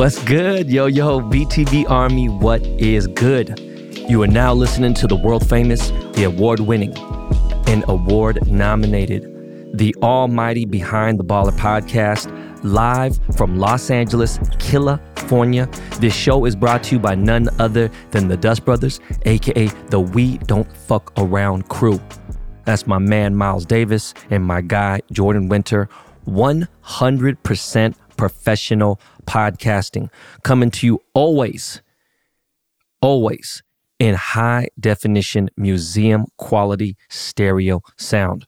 What's good, yo, yo, BTB Army? What is good? You are now listening to the world famous, the award winning, and award nominated, the almighty Behind the Baller podcast, live from Los Angeles, California. This show is brought to you by none other than the Dust Brothers, aka the We Don't Fuck Around crew. That's my man Miles Davis and my guy Jordan Winter. 100% professional podcasting coming to you always, always in high definition museum quality stereo sound.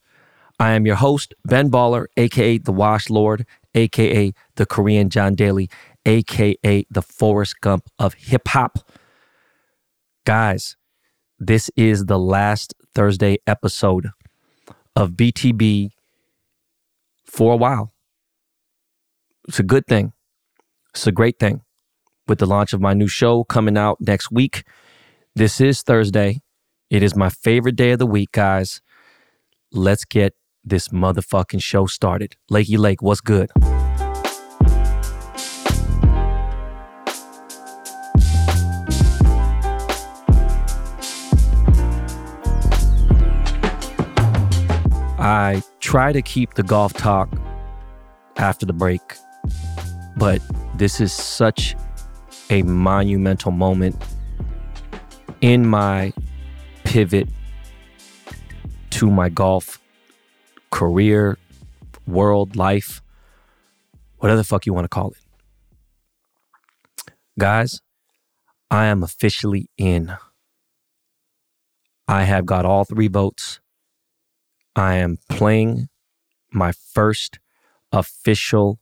I am your host, Ben Baller, aka the Wash Lord, aka the Korean John Daly, aka the Forrest Gump of hip hop. Guys, this is the last Thursday episode of BTB for a while. It's a good thing. It's a great thing. With the launch of my new show coming out next week, this is Thursday. It is my favorite day of the week, guys. Let's get this motherfucking show started. Lakey Lake, what's good? I try to keep the golf talk after the break, but this is such a monumental moment in my pivot to my golf career, world, life, whatever the fuck you want to call it. Guys, I am officially in. I have got all three votes. I am playing my first official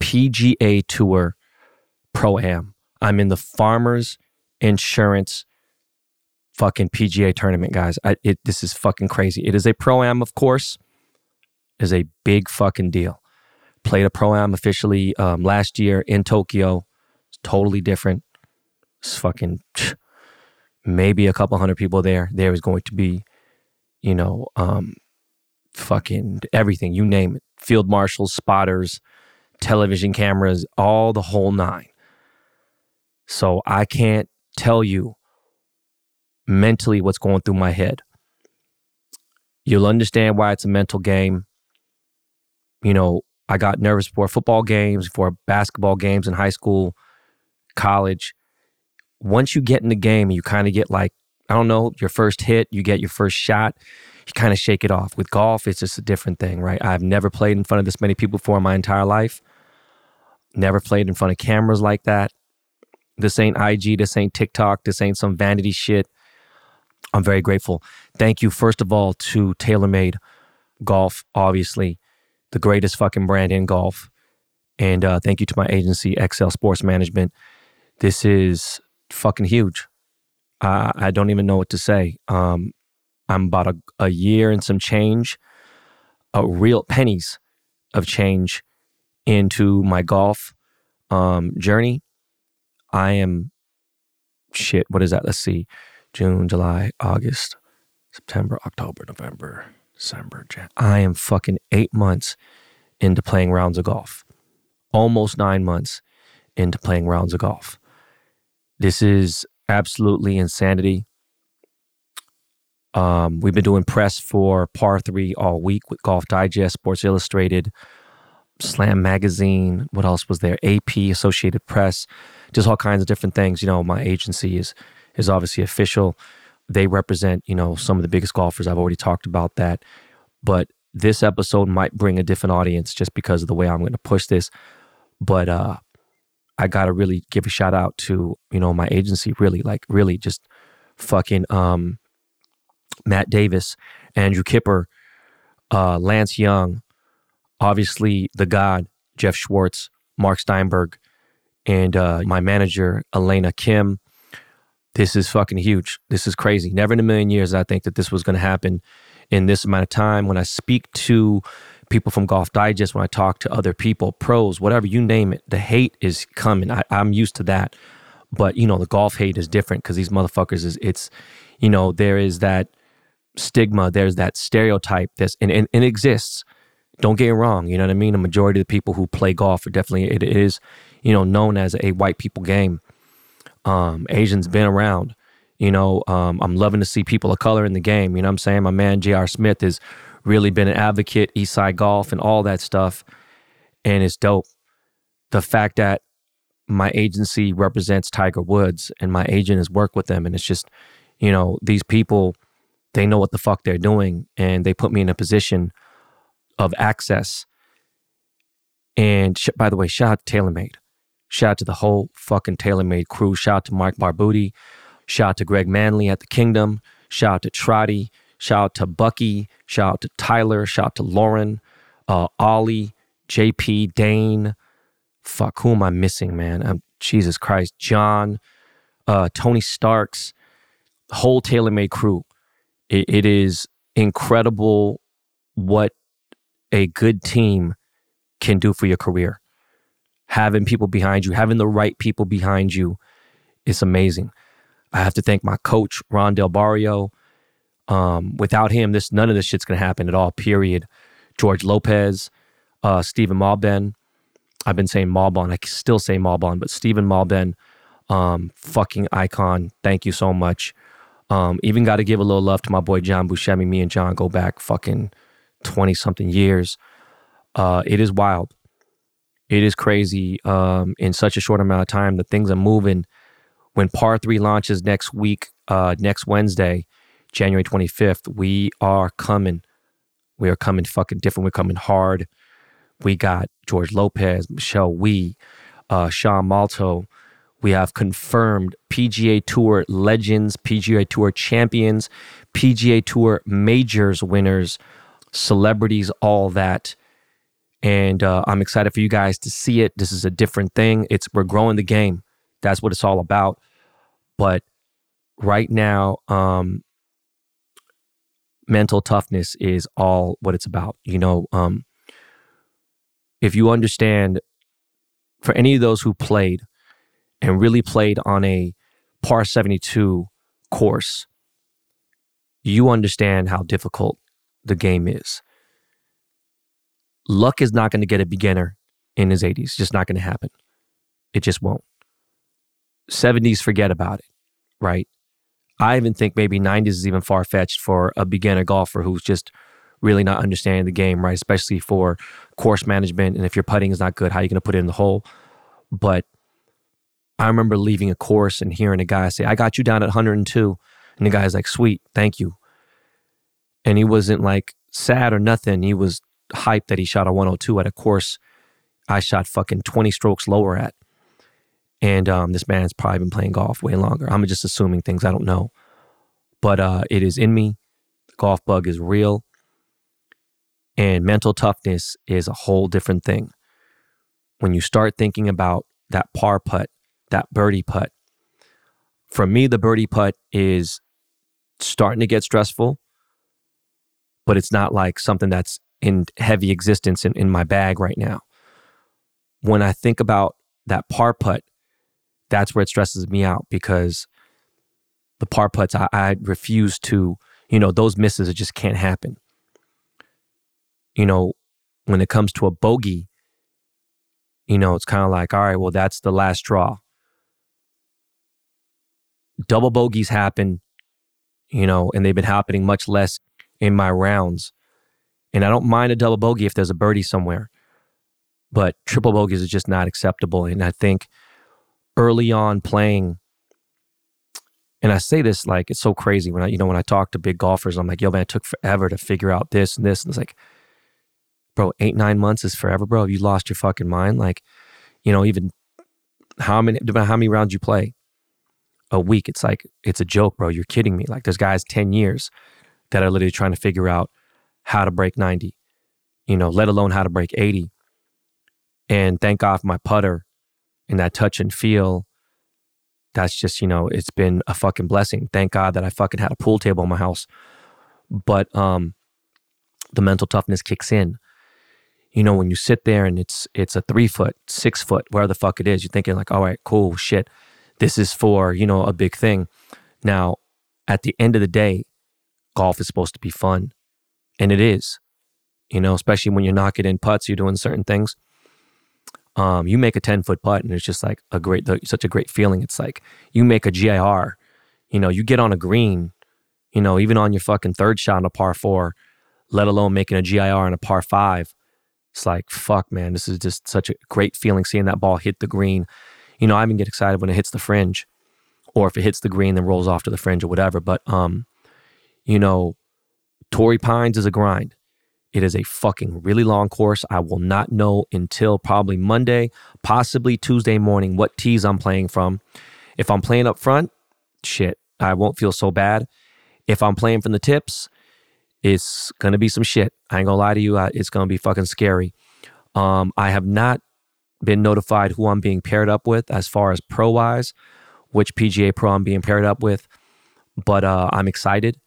PGA Tour Pro Am. I'm in the Farmers Insurance fucking PGA tournament, guys. I, it, this is fucking crazy. It is a Pro Am, of course, is a big fucking deal. Played a Pro Am officially um, last year in Tokyo. It's totally different. It's fucking maybe a couple hundred people there. There is going to be, you know, um, fucking everything, you name it. Field marshals, spotters, television cameras, all the whole nine. So I can't tell you mentally what's going through my head. You'll understand why it's a mental game. You know, I got nervous for football games, for basketball games in high school, college. Once you get in the game, you kind of get like, I don't know, your first hit, you get your first shot, you kind of shake it off. With golf, it's just a different thing, right? I've never played in front of this many people before in my entire life. Never played in front of cameras like that. This ain't IG, this ain't TikTok, this ain't some vanity shit. I'm very grateful. Thank you, first of all, to TaylorMade Golf, obviously, the greatest fucking brand in golf. And uh, thank you to my agency, Excel Sports Management. This is fucking huge. I, I don't even know what to say. Um, I'm about a, a year and some change, a real pennies of change into my golf um, journey. I am shit. What is that? Let's see. June, July, August, September, October, November, December, Jan. I am fucking eight months into playing rounds of golf. Almost nine months into playing rounds of golf. This is absolutely insanity. Um, we've been doing press for Par 3 all week with Golf Digest, Sports Illustrated, Slam Magazine. What else was there? AP, Associated Press, just all kinds of different things. You know, my agency is is obviously official. They represent, you know, some of the biggest golfers. I've already talked about that. But this episode might bring a different audience just because of the way I'm going to push this. But uh I got to really give a shout out to, you know, my agency really like really just fucking um Matt Davis, Andrew Kipper, uh, Lance Young, obviously the God, Jeff Schwartz, Mark Steinberg, and uh, my manager, Elena Kim. This is fucking huge. This is crazy. Never in a million years I think that this was going to happen in this amount of time. When I speak to people from Golf Digest, when I talk to other people, pros, whatever, you name it, the hate is coming. I, I'm used to that. But, you know, the golf hate is different because these motherfuckers is, it's, you know, there is that stigma, there's that stereotype that's and, and, and, it exists. Don't get me wrong, you know what I mean? A majority of the people who play golf are definitely it is, you know, known as a white people game. Um, Asians been around. You know, um, I'm loving to see people of color in the game. You know what I'm saying? My man J.R. Smith has really been an advocate, Eastside Golf, and all that stuff. And it's dope. The fact that my agency represents Tiger Woods and my agent has worked with them. And it's just, you know, these people, they know what the fuck they're doing. And they put me in a position of access. And sh- by the way, shout out to TaylorMade. Shout out to the whole fucking TaylorMade crew. Shout out to Mark Barbuti. Shout out to Greg Manley at the Kingdom. Shout out to Trotty. Shout out to Bucky. Shout out to Tyler. Shout out to Lauren, uh, Ollie, JP, Dane. Fuck, who am I missing, man? I'm, Jesus Christ. John, uh, Tony Starks, whole TaylorMade crew. It, it is incredible what a good team can do for your career. Having people behind you, having the right people behind you is amazing. I have to thank my coach, Ron Del Barrio. Um, without him, this none of this shit's gonna happen at all. Period. George Lopez, uh, Stephen Malben. I've been saying Malbon. I still say Malbon, but Stephen Malben, um, fucking icon. Thank you so much. Um, even got to give a little love to my boy John Buscemi. Me and John go back fucking twenty something years. Uh, it is wild. It is crazy. Um, in such a short amount of time, the things are moving when Par 3 launches next week, uh, next Wednesday, January 25th, we are coming. We are coming fucking different. We're coming hard. We got George Lopez, Michelle Wie, uh, Sean Malto. We have confirmed PGA Tour legends, PGA Tour champions, PGA Tour majors winners, celebrities, all that. And uh, I'm excited for you guys to see it. This is a different thing. It's we're growing the game. That's what it's all about. But right now, um, mental toughness is all what it's about. You know, um, if you understand, for any of those who played and really played on a par 72 course, you understand how difficult the game is. Luck is not going to get a beginner in his 80s. It's just not going to happen. It just won't. 70s, forget about it, right? I even think maybe 90s is even far fetched for a beginner golfer who's just really not understanding the game, right? Especially for course management. And if your putting is not good, how are you going to put it in the hole? But I remember leaving a course and hearing a guy say, I got you down at 102. And the guy's like, sweet, thank you. And he wasn't like sad or nothing. He was hyped that he shot a 102 at a course I shot fucking 20 strokes lower at. And um, this man's probably been playing golf way longer. I'm just assuming things I don't know. But uh, it is in me. The golf bug is real. And mental toughness is a whole different thing. When you start thinking about that par putt, that birdie putt, for me, the birdie putt is starting to get stressful, but it's not like something that's in heavy existence in, in my bag right now. When I think about that par putt, that's where it stresses me out because the par putts, I, I refuse to, you know, those misses, it just can't happen. You know, when it comes to a bogey, you know, it's kind of like, all right, well, that's the last straw. Double bogeys happen, you know, and they've been happening much less in my rounds. And I don't mind a double bogey if there's a birdie somewhere, but triple bogeys is just not acceptable. And I think early on playing, and I say this like it's so crazy when I, you know, when I talk to big golfers, I'm like, yo, man, it took forever to figure out this and this. And it's like, bro, eight, nine months is forever, bro. You lost your fucking mind. Like, you know, even how many, how many rounds you play a week, it's like, it's a joke, bro. You're kidding me. Like, there's guys 10 years that are literally trying to figure out how to break 90, you know, let alone how to break 80. And thank God for my putter and that touch and feel, that's just, you know, it's been a fucking blessing. Thank God that I fucking had a pool table in my house. But um the mental toughness kicks in. You know, when you sit there and it's it's a three foot, six foot, where the fuck it is, you're thinking like, all right, cool, shit. This is for, you know, a big thing. Now, at the end of the day, golf is supposed to be fun. And it is. You know, especially when you're knocking in putts, you're doing certain things. Um, you make a 10 foot putt and it's just like a great, such a great feeling. It's like you make a GIR, you know, you get on a green, you know, even on your fucking third shot on a par four, let alone making a GIR on a par five. It's like, fuck, man, this is just such a great feeling seeing that ball hit the green. You know, I even get excited when it hits the fringe or if it hits the green, then rolls off to the fringe or whatever. But, um, you know, Torrey Pines is a grind. It is a fucking really long course. I will not know until probably Monday, possibly Tuesday morning, what tees I'm playing from. If I'm playing up front, shit, I won't feel so bad. If I'm playing from the tips, it's gonna be some shit. I ain't gonna lie to you. I, It's gonna be fucking scary. Um, I have not been notified who I'm being paired up with as far as pro wise, which PGA pro I'm being paired up with, but uh, I'm excited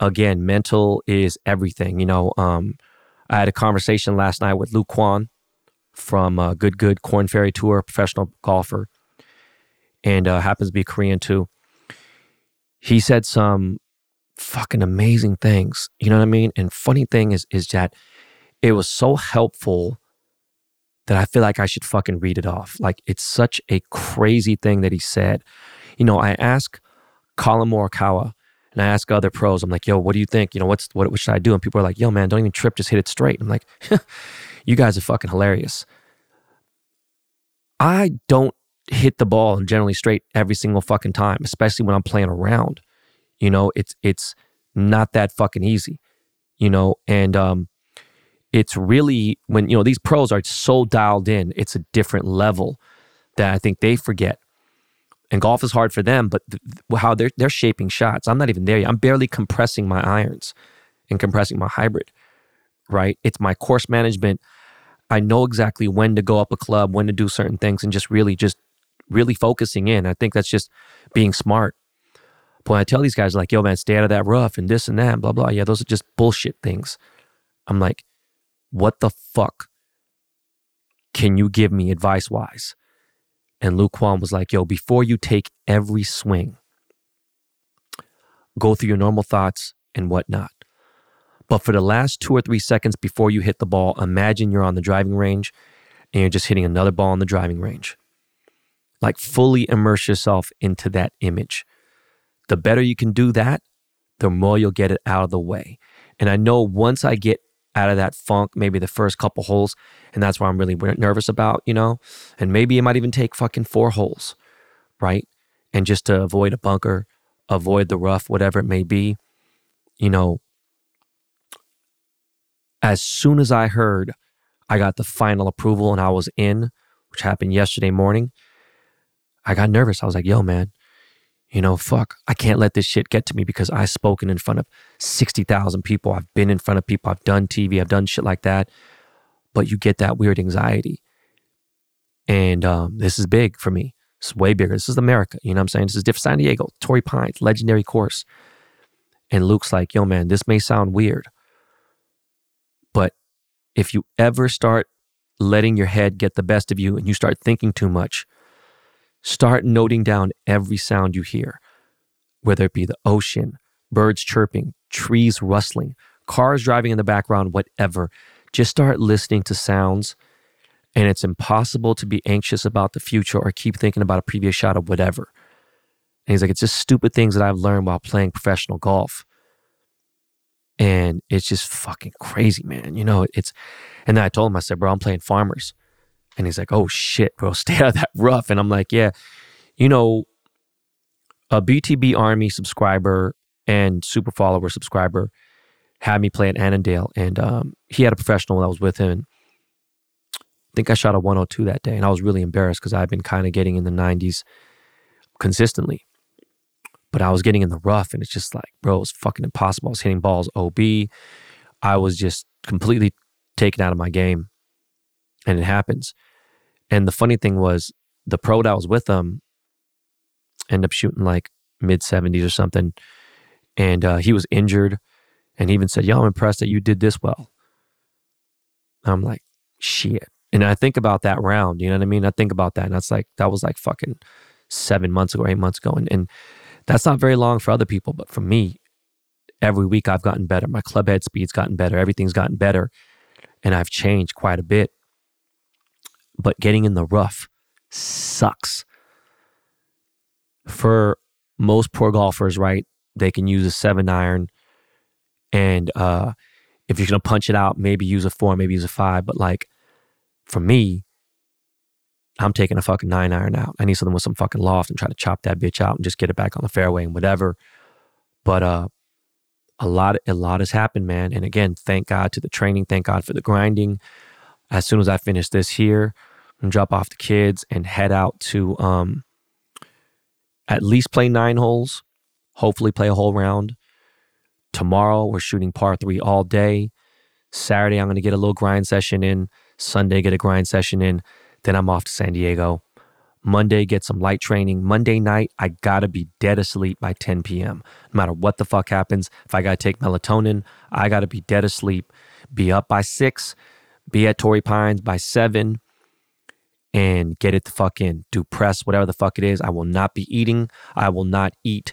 again, mental is everything. You know, um, I had a conversation last night with Luke Kwon from uh, Good Good Korn Ferry Tour, professional golfer, and uh, happens to be Korean too. He said some fucking amazing things. You know what I mean? And funny thing is, is that it was so helpful that I feel like I should fucking read it off. Like it's such a crazy thing that he said. You know, I asked Collin Morikawa and I ask other pros, I'm like, yo, what do you think? You know, what's what, what should I do? And people are like, yo, man, don't even trip, just hit it straight. I'm like, you guys are fucking hilarious. I don't hit the ball generally straight every single fucking time, especially when I'm playing around. You know, it's it's not that fucking easy. You know, and um it's really when you know these pros are so dialed in, it's a different level that I think they forget and golf is hard for them, but th- how they're they're shaping shots. I'm not even there yet. I'm barely compressing my irons and compressing my hybrid. Right? It's my course management. I know exactly when to go up a club, when to do certain things, and just really, just really focusing in. I think that's just being smart. But when I tell these guys like, "Yo, man, stay out of that rough," and this and that, blah blah, yeah, those are just bullshit things. I'm like, what the fuck can you give me advice wise? And Luke Kwon was like, yo, before you take every swing, go through your normal thoughts and whatnot. But for the last two or three seconds before you hit the ball, imagine you're on the driving range and you're just hitting another ball on the driving range. Like fully immerse yourself into that image. The better you can do that, the more you'll get it out of the way. And I know once I get out of that funk, maybe the first couple holes. And that's what I'm really nervous about, you know? And maybe it might even take fucking four holes, right? And just to avoid a bunker, avoid the rough, whatever it may be, you know, as soon as I heard I got the final approval and I was in, which happened yesterday morning, I got nervous. I was like, yo, man, you know, fuck, I can't let this shit get to me because I've spoken in front of 60,000 people. I've been in front of people. I've done TV. I've done shit like that. But you get that weird anxiety. And um, this is big for me. It's way bigger. This is America. You know what I'm saying? This is different. San Diego, Torrey Pines, legendary course. And Luke's like, yo, man, this may sound weird. But if you ever start letting your head get the best of you and you start thinking too much, Start noting down every sound you hear, whether it be the ocean, birds chirping, trees rustling, cars driving in the background, whatever. Just start listening to sounds. And it's impossible to be anxious about the future or keep thinking about a previous shot of whatever. And he's like, it's just stupid things that I've learned while playing professional golf. And it's just fucking crazy, man. You know, it's, and then I told him, I said, bro, I'm playing farmers. And he's like, oh shit, bro, stay out of that rough. And I'm like, yeah, you know, a BTB Army subscriber and super follower subscriber had me play at Annandale. And um, he had a professional that was with him. I think I shot a 102 that day. And I was really embarrassed because I've been kind of getting in the 90s consistently. But I was getting in the rough and it's just like, bro, it's fucking impossible. I was hitting balls OB. I was just completely taken out of my game. And it happens. And the funny thing was, the pro that was with them ended up shooting like mid 70s or something. And uh, he was injured. And he even said, Yo, I'm impressed that you did this well. I'm like, shit. And I think about that round, you know what I mean? I think about that. And that's like, that was like fucking seven months ago, eight months ago. And, and that's not very long for other people. But for me, every week I've gotten better. My club head speed's gotten better. Everything's gotten better. And I've changed quite a bit but getting in the rough sucks. For most pro golfers, right, they can use a seven iron. And uh, if you're going to punch it out, maybe use a four, maybe use a five. But like for me, I'm taking a fucking nine iron out. I need something with some fucking loft and try to chop that bitch out and just get it back on the fairway and whatever. But uh, a lot, a lot has happened, man. And again, thank God to the training. Thank God for the grinding. As soon as I finish this here, and drop off the kids and head out to um, at least play nine holes, hopefully play a whole round. Tomorrow we're shooting par three all day. Saturday I'm going to get a little grind session in. Sunday get a grind session in. Then I'm off to San Diego. Monday get some light training. Monday night I gotta be dead asleep by 10 p.m. No matter what the fuck happens. If I gotta take melatonin, I gotta be dead asleep. Be up by six. Be at Torrey Pines by seven and get it the fuck in. Do press, whatever the fuck it is. I will not be eating. I will not eat.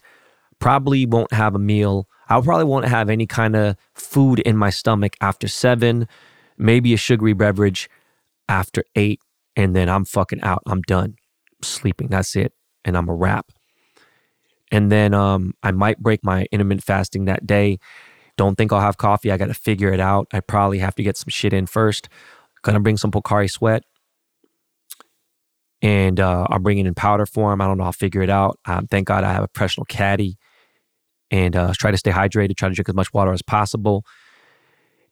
Probably won't have a meal. I probably won't have any kind of food in my stomach after seven, maybe a sugary beverage after eight, and then I'm fucking out. I'm done sleeping. That's it. And I'm a wrap. And then um, I might break my intermittent fasting that day. Don't think I'll have coffee. I got to figure it out. I probably have to get some shit in first. Gonna bring some Pocari Sweat and uh, I'll bring it in powder form. I don't know. I'll figure it out. Um, thank God I have a professional caddy and uh, try to stay hydrated, try to drink as much water as possible.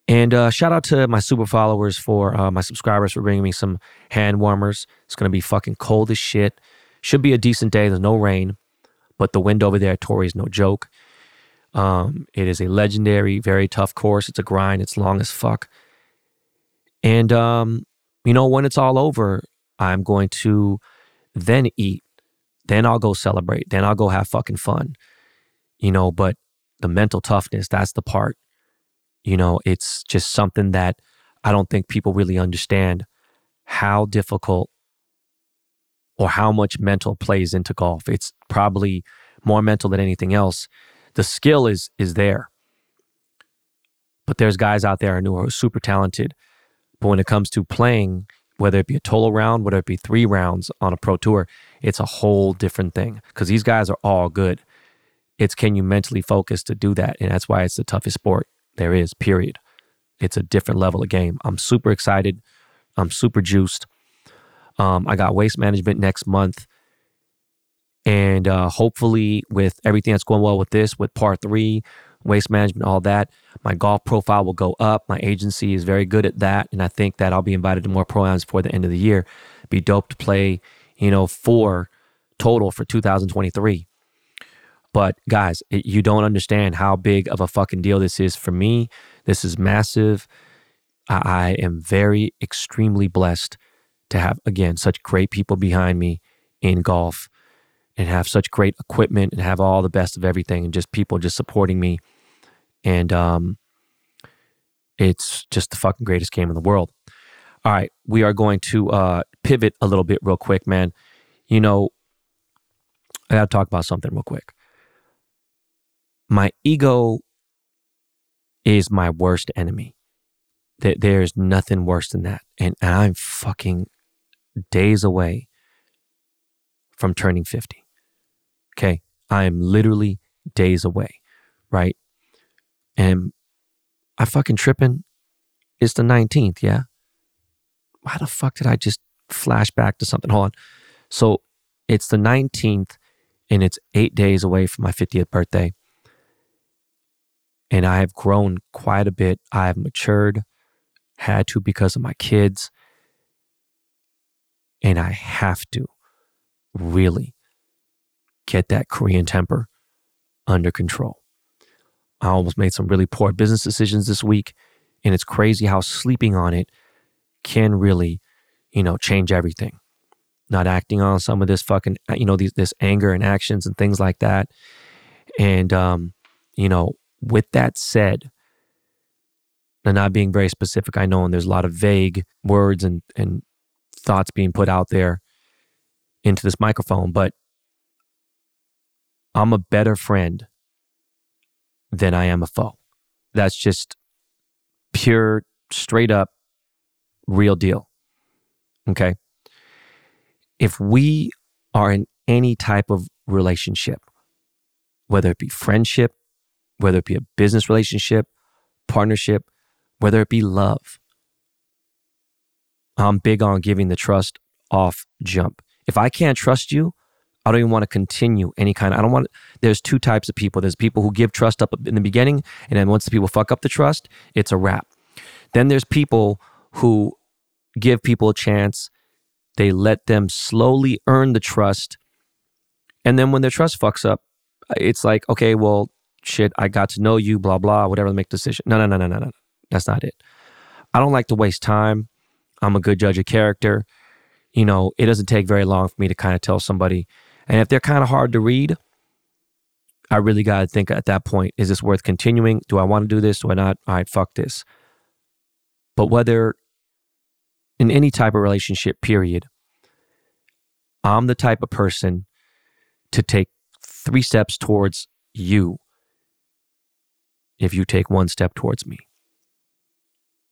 And uh, shout out to my super followers for uh, my subscribers for bringing me some hand warmers. It's going to be fucking cold as shit. Should be a decent day. There's no rain, but the wind over there at Torrey is no joke. Um, it is a legendary, very tough course. It's a grind. It's long as fuck. And, um, you know, when it's all over, I'm going to then eat. Then I'll go celebrate. Then I'll go have fucking fun. You know, but the mental toughness, that's the part. You know, it's just something that I don't think people really understand how difficult or how much mental plays into golf. It's probably more mental than anything else. The skill is is there. But there's guys out there who are super talented. But when it comes to playing whether it be a total round, whether it be three rounds on a pro tour, it's a whole different thing because these guys are all good. It's can you mentally focus to do that? And that's why it's the toughest sport there is, period. It's a different level of game. I'm super excited. I'm super juiced. Um, I got waste management next month. And uh, hopefully, with everything that's going well with this, with Par three, waste management, all that. My golf profile will go up. My agency is very good at that. And I think that I'll be invited to more programs before the end of the year. Be dope to play, you know, four total for 2023. But guys, it, you don't understand how big of a fucking deal this is for me. This is massive. I, I am very, extremely blessed to have, again, such great people behind me in golf and have such great equipment and have all the best of everything and just people just supporting me and um, it's just the fucking greatest game in the world. All right, we are going to uh, pivot a little bit real quick, man. You know, I got to talk about something real quick. My ego is my worst enemy. There's nothing worse than that. And I'm fucking days away from turning 50. Okay. I am literally days away, right? And I fucking tripping. It's the 19th, yeah? Why the fuck did I just flash back to something? Hold on. So it's the 19th and it's eight days away from my 50th birthday. And I have grown quite a bit. I have matured, had to because of my kids. And I have to really get that Korean temper under control. I almost made some really poor business decisions this week. And it's crazy how sleeping on it can really, you know, change everything. Not acting on some of this fucking, uh, you know, these, this anger and actions and things like that. And, um, you know, with that said, and not being very specific, I know, and there's a lot of vague words and, and thoughts being put out there into this microphone, but I'm a better friend than I am a foe. That's just pure, straight up, real deal. Okay. if we are in any type of relationship, whether it be friendship, whether it be a business relationship, partnership, whether it be love, I'm big on giving the trust off jump. If I can't trust you, I don't even want to continue any kind of, I don't want, there's two types of people. There's people who give trust up in the beginning, and then once the people fuck up the trust, it's a wrap. Then there's people who give people a chance, they let them slowly earn the trust. And then when their trust fucks up, it's like, okay, well, shit, I got to know you, blah, blah, whatever, make decision. No, no, no, no, no, no. That's not it. I don't like to waste time. I'm a good judge of character. You know, it doesn't take very long for me to kind of tell somebody. And if they're kind of hard to read, I really got to think at that point, is this worth continuing? Do I want to do this? Do I not? All right, fuck this. But whether in any type of relationship, period, I'm the type of person to take three steps towards you if you take one step towards me.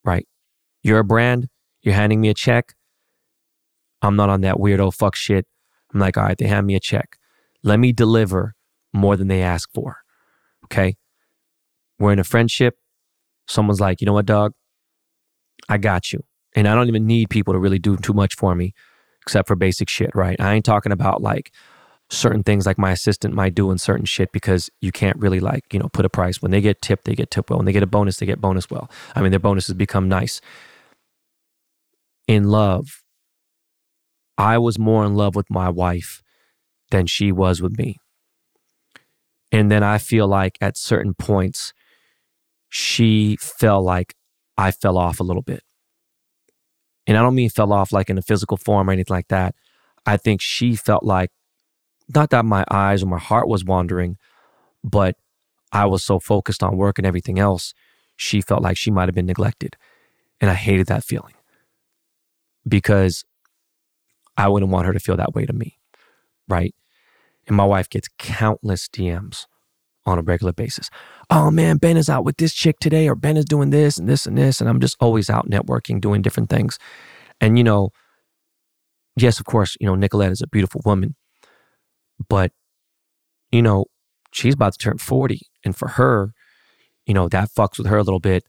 Right? You're a brand, you're handing me a check. I'm not on that weirdo fuck shit. I'm like, all right, they hand me a check. Let me deliver more than they ask for. Okay. We're in a friendship. Someone's like, you know what, dog? I got you. And I don't even need people to really do too much for me except for basic shit, right? I ain't talking about like certain things like my assistant might do and certain shit because you can't really like, you know, put a price. When they get tipped, they get tipped well. When they get a bonus, they get bonus well. I mean, their bonuses become nice. In love, I was more in love with my wife than she was with me. And then I feel like at certain points, she felt like I fell off a little bit. And I don't mean fell off like in a physical form or anything like that. I think she felt like, not that my eyes or my heart was wandering, but I was so focused on work and everything else, she felt like she might have been neglected. And I hated that feeling because I wouldn't want her to feel that way to me. Right. And my wife gets countless DMs on a regular basis. Oh man, Ben is out with this chick today, or Ben is doing this and this and this. And I'm just always out networking, doing different things. And, you know, yes, of course, you know, Nicolette is a beautiful woman, but, you know, she's about to turn 40. And for her, you know, that fucks with her a little bit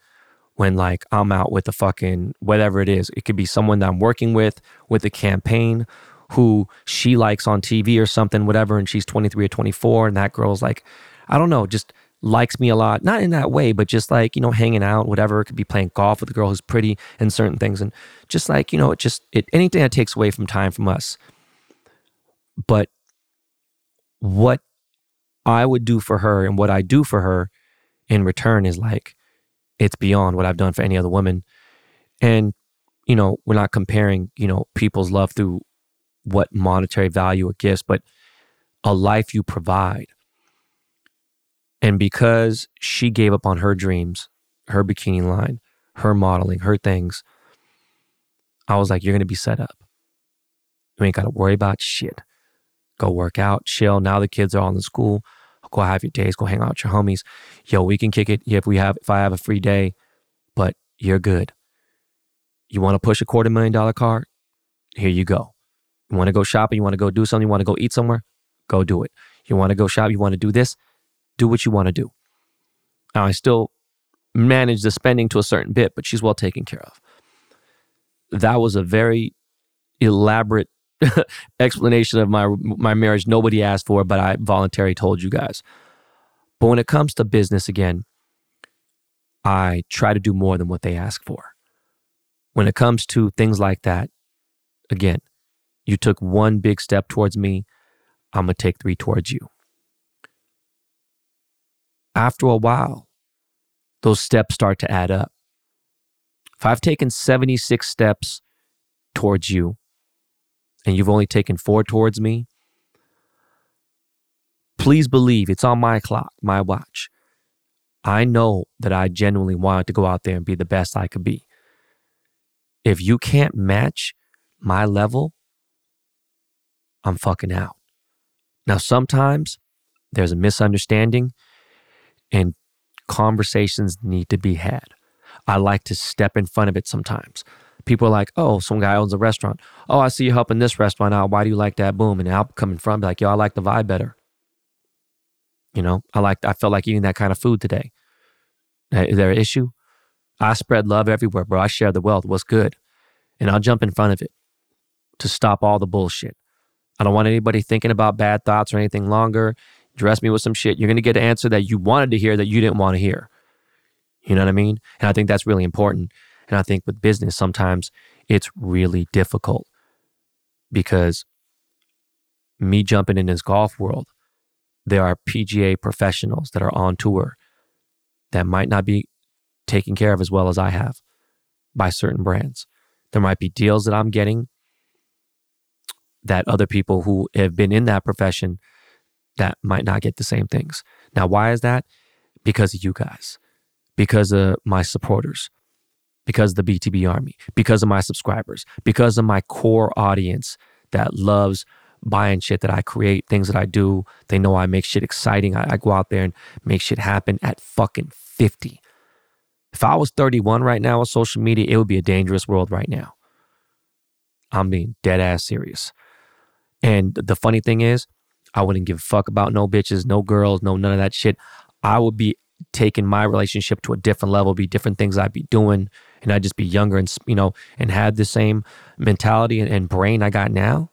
when like I'm out with the fucking whatever it is. It could be someone that I'm working with, with a campaign who she likes on TV or something, whatever, and she's 23 or 24, and that girl's like, I don't know, just likes me a lot. Not in that way, but just like, you know, hanging out, whatever. It could be playing golf with a girl who's pretty and certain things. And just like, you know, it just it anything that takes away from time from us. But what I would do for her and what I do for her in return is like it's beyond what I've done for any other woman. And, you know, we're not comparing, you know, people's love through what monetary value it gives, but a life you provide and because she gave up on her dreams, her bikini line, her modeling, her things, I was like, you're going to be set up. You ain't got to worry about shit. Go work out, chill. Now the kids are all in school. Go have your days, go hang out with your homies. Yo, we can kick it if we have if I have a free day, but you're good. You want to push a quarter million dollar car? Here you go. You want to go shopping, you want to go do something, you want to go eat somewhere? Go do it. You want to go shop, you want to do this? do what you want to do. Now, I still manage the spending to a certain bit, but she's well taken care of. That was a very elaborate explanation of my my marriage nobody asked for, but I voluntarily told you guys. But when it comes to business again, I try to do more than what they ask for. When it comes to things like that, again, you took one big step towards me, I'm going to take 3 towards you after a while, those steps start to add up. If I've taken 76 steps towards you and you've only taken four towards me, please believe it's on my clock, my watch. I know that I genuinely wanted to go out there and be the best I could be. If you can't match my level, I'm fucking out. Now, sometimes there's a misunderstanding and conversations need to be had. I like to step in front of it sometimes People are like, oh, some guy owns a restaurant. Oh, I see you helping this restaurant out. Why do you like that? Boom. And I'll come in front and be like, yo, I like the vibe better. You know, I like I felt like eating that kind of food today. Eh, is there an issue? I spread love everywhere, bro. I share the wealth. What's good? And I'll jump in front of it to stop all the bullshit. I don't want anybody thinking about bad thoughts or anything longer. Dress me with some shit. You're going to get an answer that you wanted to hear that you didn't want to hear. You know what I mean? And I think that's really important. And I think with business, sometimes it's really difficult because me jumping in this golf world, there are PGA professionals that are on tour that might not be taken care of as well as I have by certain brands. There might be deals that I'm getting that other people who have been in that profession that might not get the same things. Now, why is that? Because of you guys, because of my supporters, because of the BTB Army, because of my subscribers, because of my core audience that loves buying shit that I create, things that I do. They know I make shit exciting. I, I go out there and make shit happen at fucking 50. If I was 31 right now on social media, it would be a dangerous world right now. I'm being dead ass serious. And the funny thing is, I wouldn't give a fuck about no bitches, no girls, no none of that shit. I would be taking my relationship to a different level, be different things I'd be doing, and I'd just be younger and you know, and had the same mentality and, and brain I got now.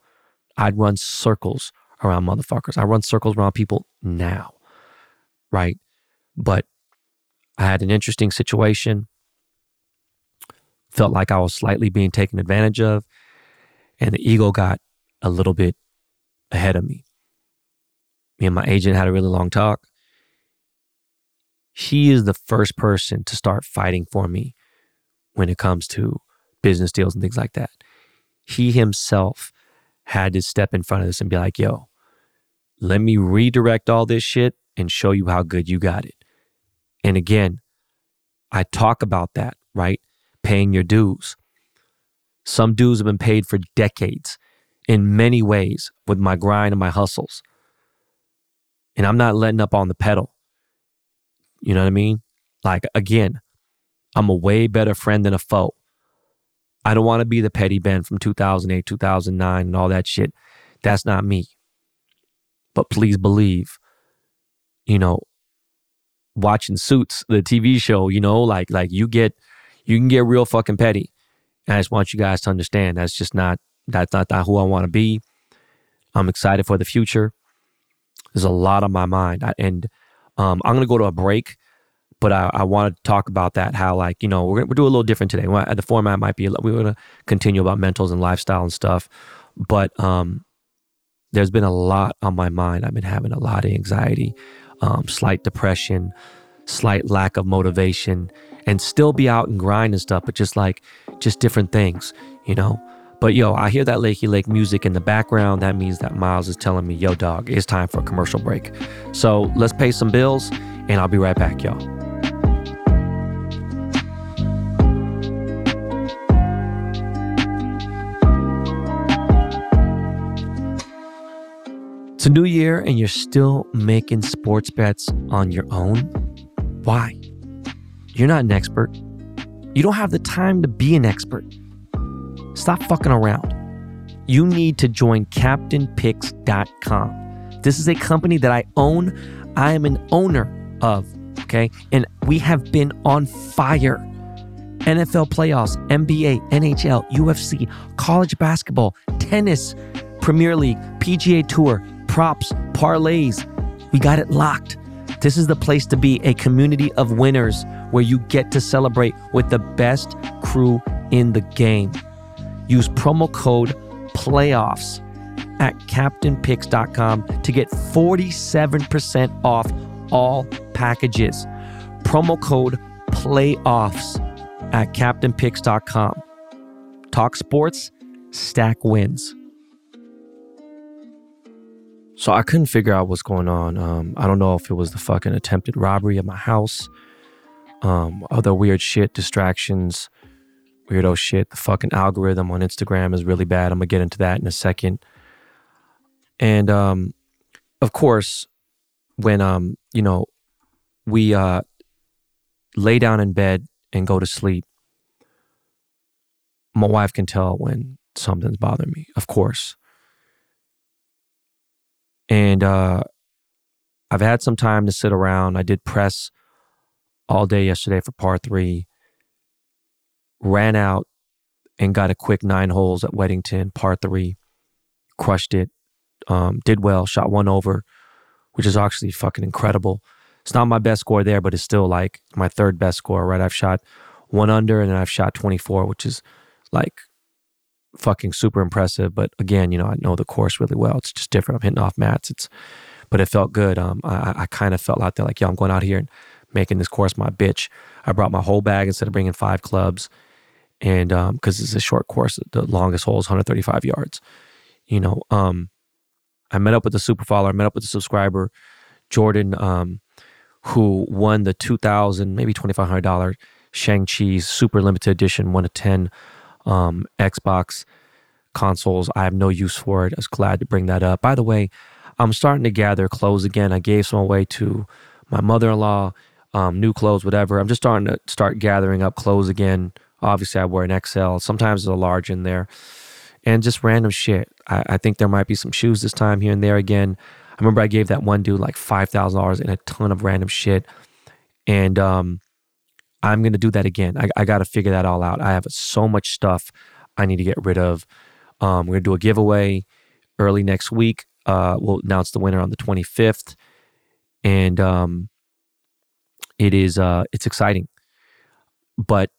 I'd run circles around motherfuckers. I run circles around people now, right? But I had an interesting situation. Felt like I was slightly being taken advantage of, and the ego got a little bit ahead of me. Me and my agent had a really long talk. He is the first person to start fighting for me when it comes to business deals and things like that. He himself had to step in front of this and be like, yo, let me redirect all this shit and show you how good you got it. And again, I talk about that, right? Paying your dues. Some dues have been paid for decades in many ways with my grind and my hustles. And I'm not letting up on the pedal. You know what I mean? Like, again, I'm a way better friend than a foe. I don't want to be the petty Ben from 2008, 2009, and all that shit. That's not me. But please believe, you know, watching Suits, the TV show, you know, like like you get you can get real fucking petty. And I just want you guys to understand that's just not that's not, not who I want to be. I'm excited for the future. There's a lot on my mind. I, and um, I'm to go to a break, but I, I want to talk about that. How, like, you know, we're going to do a little different today. The format might be, we're to continue about mentals and lifestyle and stuff. But um, there's been a lot on my mind. I've been having a lot of anxiety, um, slight depression, slight lack of motivation, and still be out and grind and stuff, but just like, just different things, you know? But yo, I hear that Lakey Lake music in the background. That means that Miles is telling me, yo, dog, it's time for a commercial break. So let's pay some bills and I'll be right back, y'all. It's a new year and you're still making sports bets on your own? Why? You're not an expert. You don't have the time to be an expert. Stop fucking around. You need to join CaptainPicks.com. This is a company that I own. I am an owner of, okay? And we have been on fire. NFL playoffs, NBA, NHL, UFC, college basketball, tennis, Premier League, PGA Tour, props, parlays. We got it locked. This is the place to be a community of winners where you get to celebrate with the best crew in the game. Use promo code PLAYOFFS at captainpicks.com to get 47% off all packages. Promo code PLAYOFFS at captainpicks.com. Talk sports, stack wins. So I couldn't figure out what's going on. Um, I don't know if it was the fucking attempted robbery of my house, um, other weird shit, distractions weirdo shit. The fucking algorithm on Instagram is really bad. I'm gonna get into that in a second. And um, of course, when um, you know, we uh lay down in bed and go to sleep, my wife can tell when something's bothering me, of course. And uh, I've had some time to sit around. I did press all day yesterday for par three, ran out and got a quick nine holes at Weddington, par three, crushed it, um, did well, shot one over, which is actually fucking incredible. It's not my best score there, but it's still like my third best score, right? I've shot one under and then I've shot 24, which is like fucking super impressive. But again, you know, I know the course really well. It's just different. I'm hitting off mats. It's, but it felt good. Um, I, I kind of felt out there like, yo, I'm going out here and making this course my bitch. I brought my whole bag instead of bringing five clubs. And um, because it's a short course, the longest hole is 135 yards. You know, um, I met up with the super follower. I met up with the subscriber, Jordan, um, who won the 2000 maybe $2,500 Shang-Chi's super limited edition, one of 10 um, Xbox consoles. I have no use for it. I was glad to bring that up. By the way, I'm starting to gather clothes again. I gave some away to my mother-in-law, um, new clothes, whatever. I'm just starting to start gathering up clothes again. Obviously, I wear an XL. Sometimes there's a large in there, and just random shit. I, I think there might be some shoes this time here and there again. I remember I gave that one dude like five thousand dollars and a ton of random shit, and um, I'm gonna do that again. I, I got to figure that all out. I have so much stuff I need to get rid of. Um, we're gonna do a giveaway early next week. Uh, we'll announce the winner on the 25th, and um, it is uh, it's exciting. But,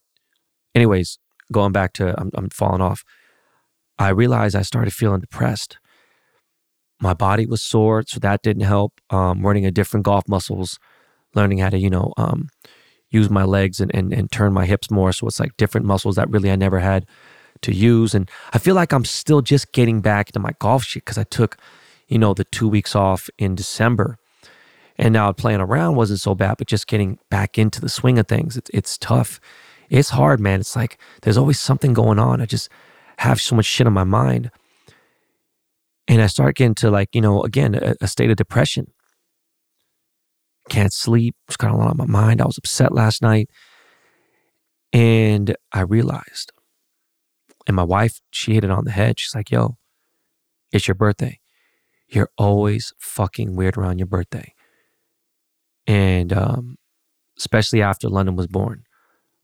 anyways, going back to I'm, I'm falling off. I realized I started feeling depressed. My body was sore, so that didn't help. Um, learning a different golf muscles, learning how to you know um, use my legs and, and and turn my hips more. So it's like different muscles that really I never had to use. And I feel like I'm still just getting back to my golf shit because I took, you know, the two weeks off in December. And now playing around wasn't so bad, but just getting back into the swing of things, it's, it's tough. It's hard, man. It's like there's always something going on. I just have so much shit on my mind. And I start getting to like, you know, again, a, a state of depression. Can't sleep. Got a lot on my mind. I was upset last night. And I realized, and my wife, she hit it on the head. She's like, yo, it's your birthday. You're always fucking weird around your birthday and um, especially after London was born,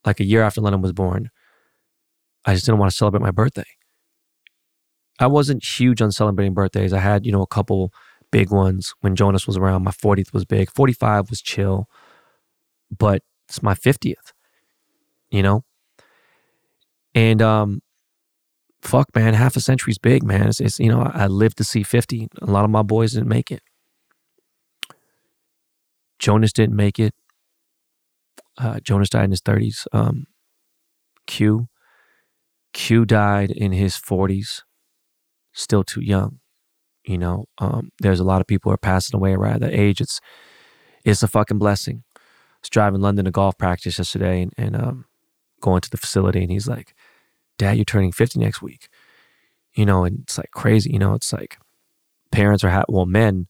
like a year after London was born, I just didn't want to celebrate my birthday. I wasn't huge on celebrating birthdays. I had, you know, a couple big ones when Jonas was around. My 40th was big. 45 was chill, but it's my 50th, you know? And um, fuck, man, half a century's big, man. It's, it's, you know, I lived to see 50. A lot of my boys didn't make it. Jonas didn't make it. Uh, Jonas died in his 30s. Um, Q. Q died in his 40s, still too young. You know, um, there's a lot of people who are passing away around that age. It's it's a fucking blessing. I was driving London to golf practice yesterday and, and um, going to the facility, and he's like, "Dad, you're turning 50 next week." You know, and it's like crazy. You know, it's like parents are ha- well, men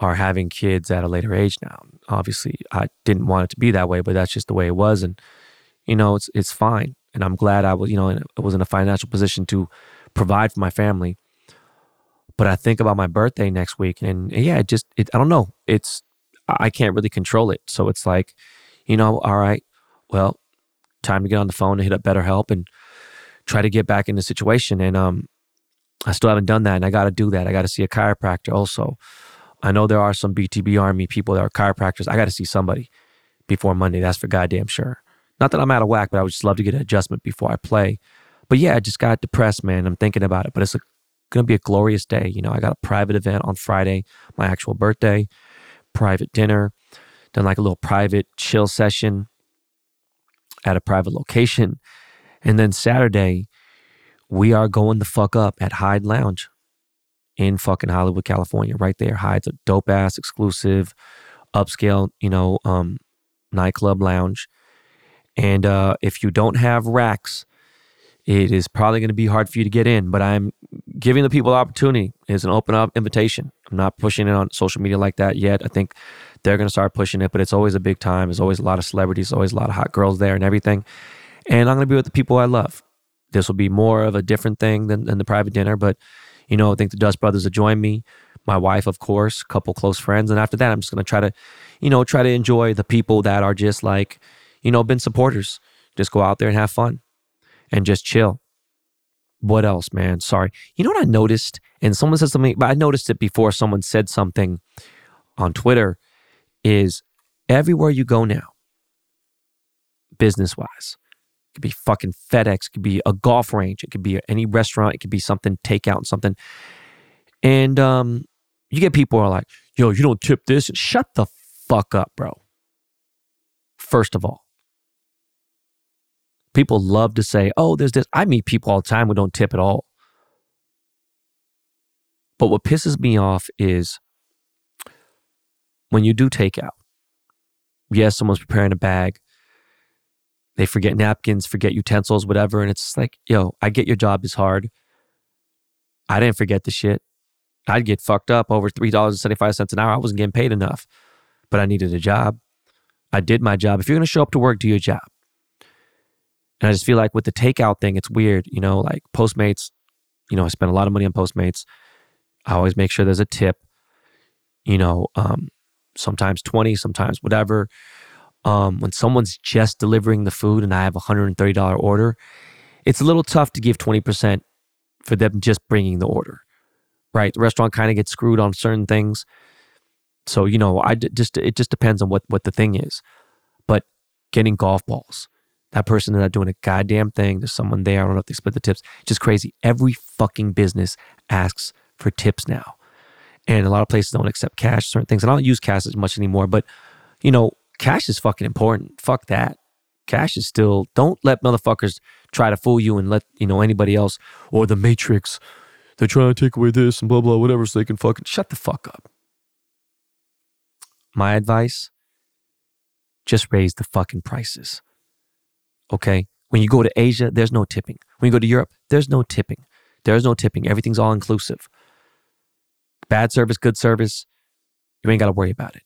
are having kids at a later age now. Obviously, I didn't want it to be that way, but that's just the way it was, and you know, it's it's fine. And I'm glad I was, you know, I was in a financial position to provide for my family. But I think about my birthday next week, and yeah, it just, it, I don't know, it's I can't really control it. So it's like, you know, all right, well, time to get on the phone and hit up BetterHelp and try to get back in the situation. And um, I still haven't done that, and I got to do that. I got to see a chiropractor also. I know there are some BTB Army people that are chiropractors. I got to see somebody before Monday. That's for goddamn sure. Not that I'm out of whack, but I would just love to get an adjustment before I play. But yeah, I just got depressed, man. I'm thinking about it, but it's going to be a glorious day. You know, I got a private event on Friday, my actual birthday, private dinner, then like a little private chill session at a private location. And then Saturday, we are going the fuck up at Hyde Lounge in fucking Hollywood, California, right there. Hyde's a dope ass exclusive, upscale, you know, um, nightclub lounge. And uh, if you don't have racks, it is probably going to be hard for you to get in. But I'm giving the people opportunity. is an open up invitation. I'm not pushing it on social media like that yet. I think they're going to start pushing it, but it's always a big time. There's always a lot of celebrities, always a lot of hot girls there and everything. And I'm going to be with the people I love. this will be more of a different thing than, than the private dinner. But, you know, I think the Dust Brothers will join me. My wife, of course, a couple close friends. And after that, I'm just going to try to, you know, try to enjoy the people that are just like, you know, been supporters. Just go out there and have fun and just chill. What else, man? Sorry. You know what I noticed? And someone said something, but I noticed it before someone said something on Twitter is everywhere you go now, business wise, it could be fucking FedEx, it could be a golf range, it could be any restaurant, it could be something takeout and something. And um, you get people are like, yo, you don't tip this. Shut the fuck up, bro. First of all, people love to say, oh, there's this. I meet people all the time who don't tip at all. But what pisses me off is when you do takeout. Yes, someone's preparing a bag. They forget napkins, forget utensils, whatever. And it's like, yo, I get your job is hard. I didn't forget the shit. I'd get fucked up over $3.75 an hour. I wasn't getting paid enough, but I needed a job. I did my job. If you're going to show up to work, do your job. And I just feel like with the takeout thing, it's weird. You know, like Postmates, you know, I spend a lot of money on Postmates. I always make sure there's a tip, you know, um, sometimes 20, sometimes whatever. Um, when someone's just delivering the food and I have a $130 order, it's a little tough to give 20% for them just bringing the order, right? The restaurant kind of gets screwed on certain things. So, you know, I just, it just depends on what, what the thing is. But getting golf balls, that person is not doing a goddamn thing. There's someone there. I don't know if they split the tips. Just crazy. Every fucking business asks for tips now. And a lot of places don't accept cash, certain things. And I don't use cash as much anymore. But, you know, cash is fucking important. Fuck that. Cash is still, don't let motherfuckers try to fool you and let, you know, anybody else or the Matrix, they're trying to take away this and blah, blah, whatever, so they can fucking shut the fuck up. My advice just raise the fucking prices. Okay. When you go to Asia, there's no tipping. When you go to Europe, there's no tipping. There's no tipping. Everything's all inclusive. Bad service, good service, you ain't got to worry about it.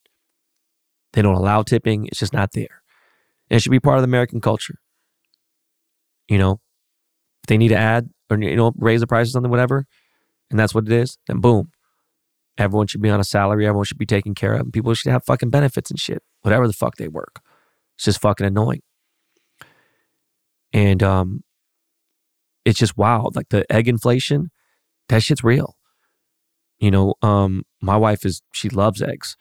They don't allow tipping. It's just not there. And it should be part of the American culture. You know, if they need to add or, you know, raise the price or something, whatever, and that's what it is, then boom. Everyone should be on a salary. Everyone should be taken care of. And people should have fucking benefits and shit, whatever the fuck they work. It's just fucking annoying. And um, it's just wild. Like the egg inflation, that shit's real. You know, um, my wife is she loves eggs.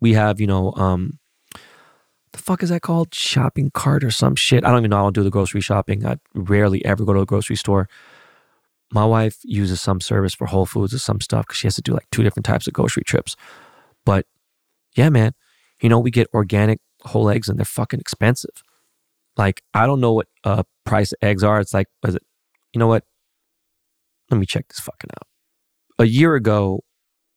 We have, you know, um, the fuck is that called? Shopping cart or some shit. I don't even know. I don't do the grocery shopping. I rarely ever go to a grocery store. My wife uses some service for Whole Foods or some stuff because she has to do like two different types of grocery trips. But yeah, man, you know, we get organic whole eggs and they're fucking expensive. Like, I don't know what uh, price eggs are. It's like, was it, you know what? Let me check this fucking out. A year ago,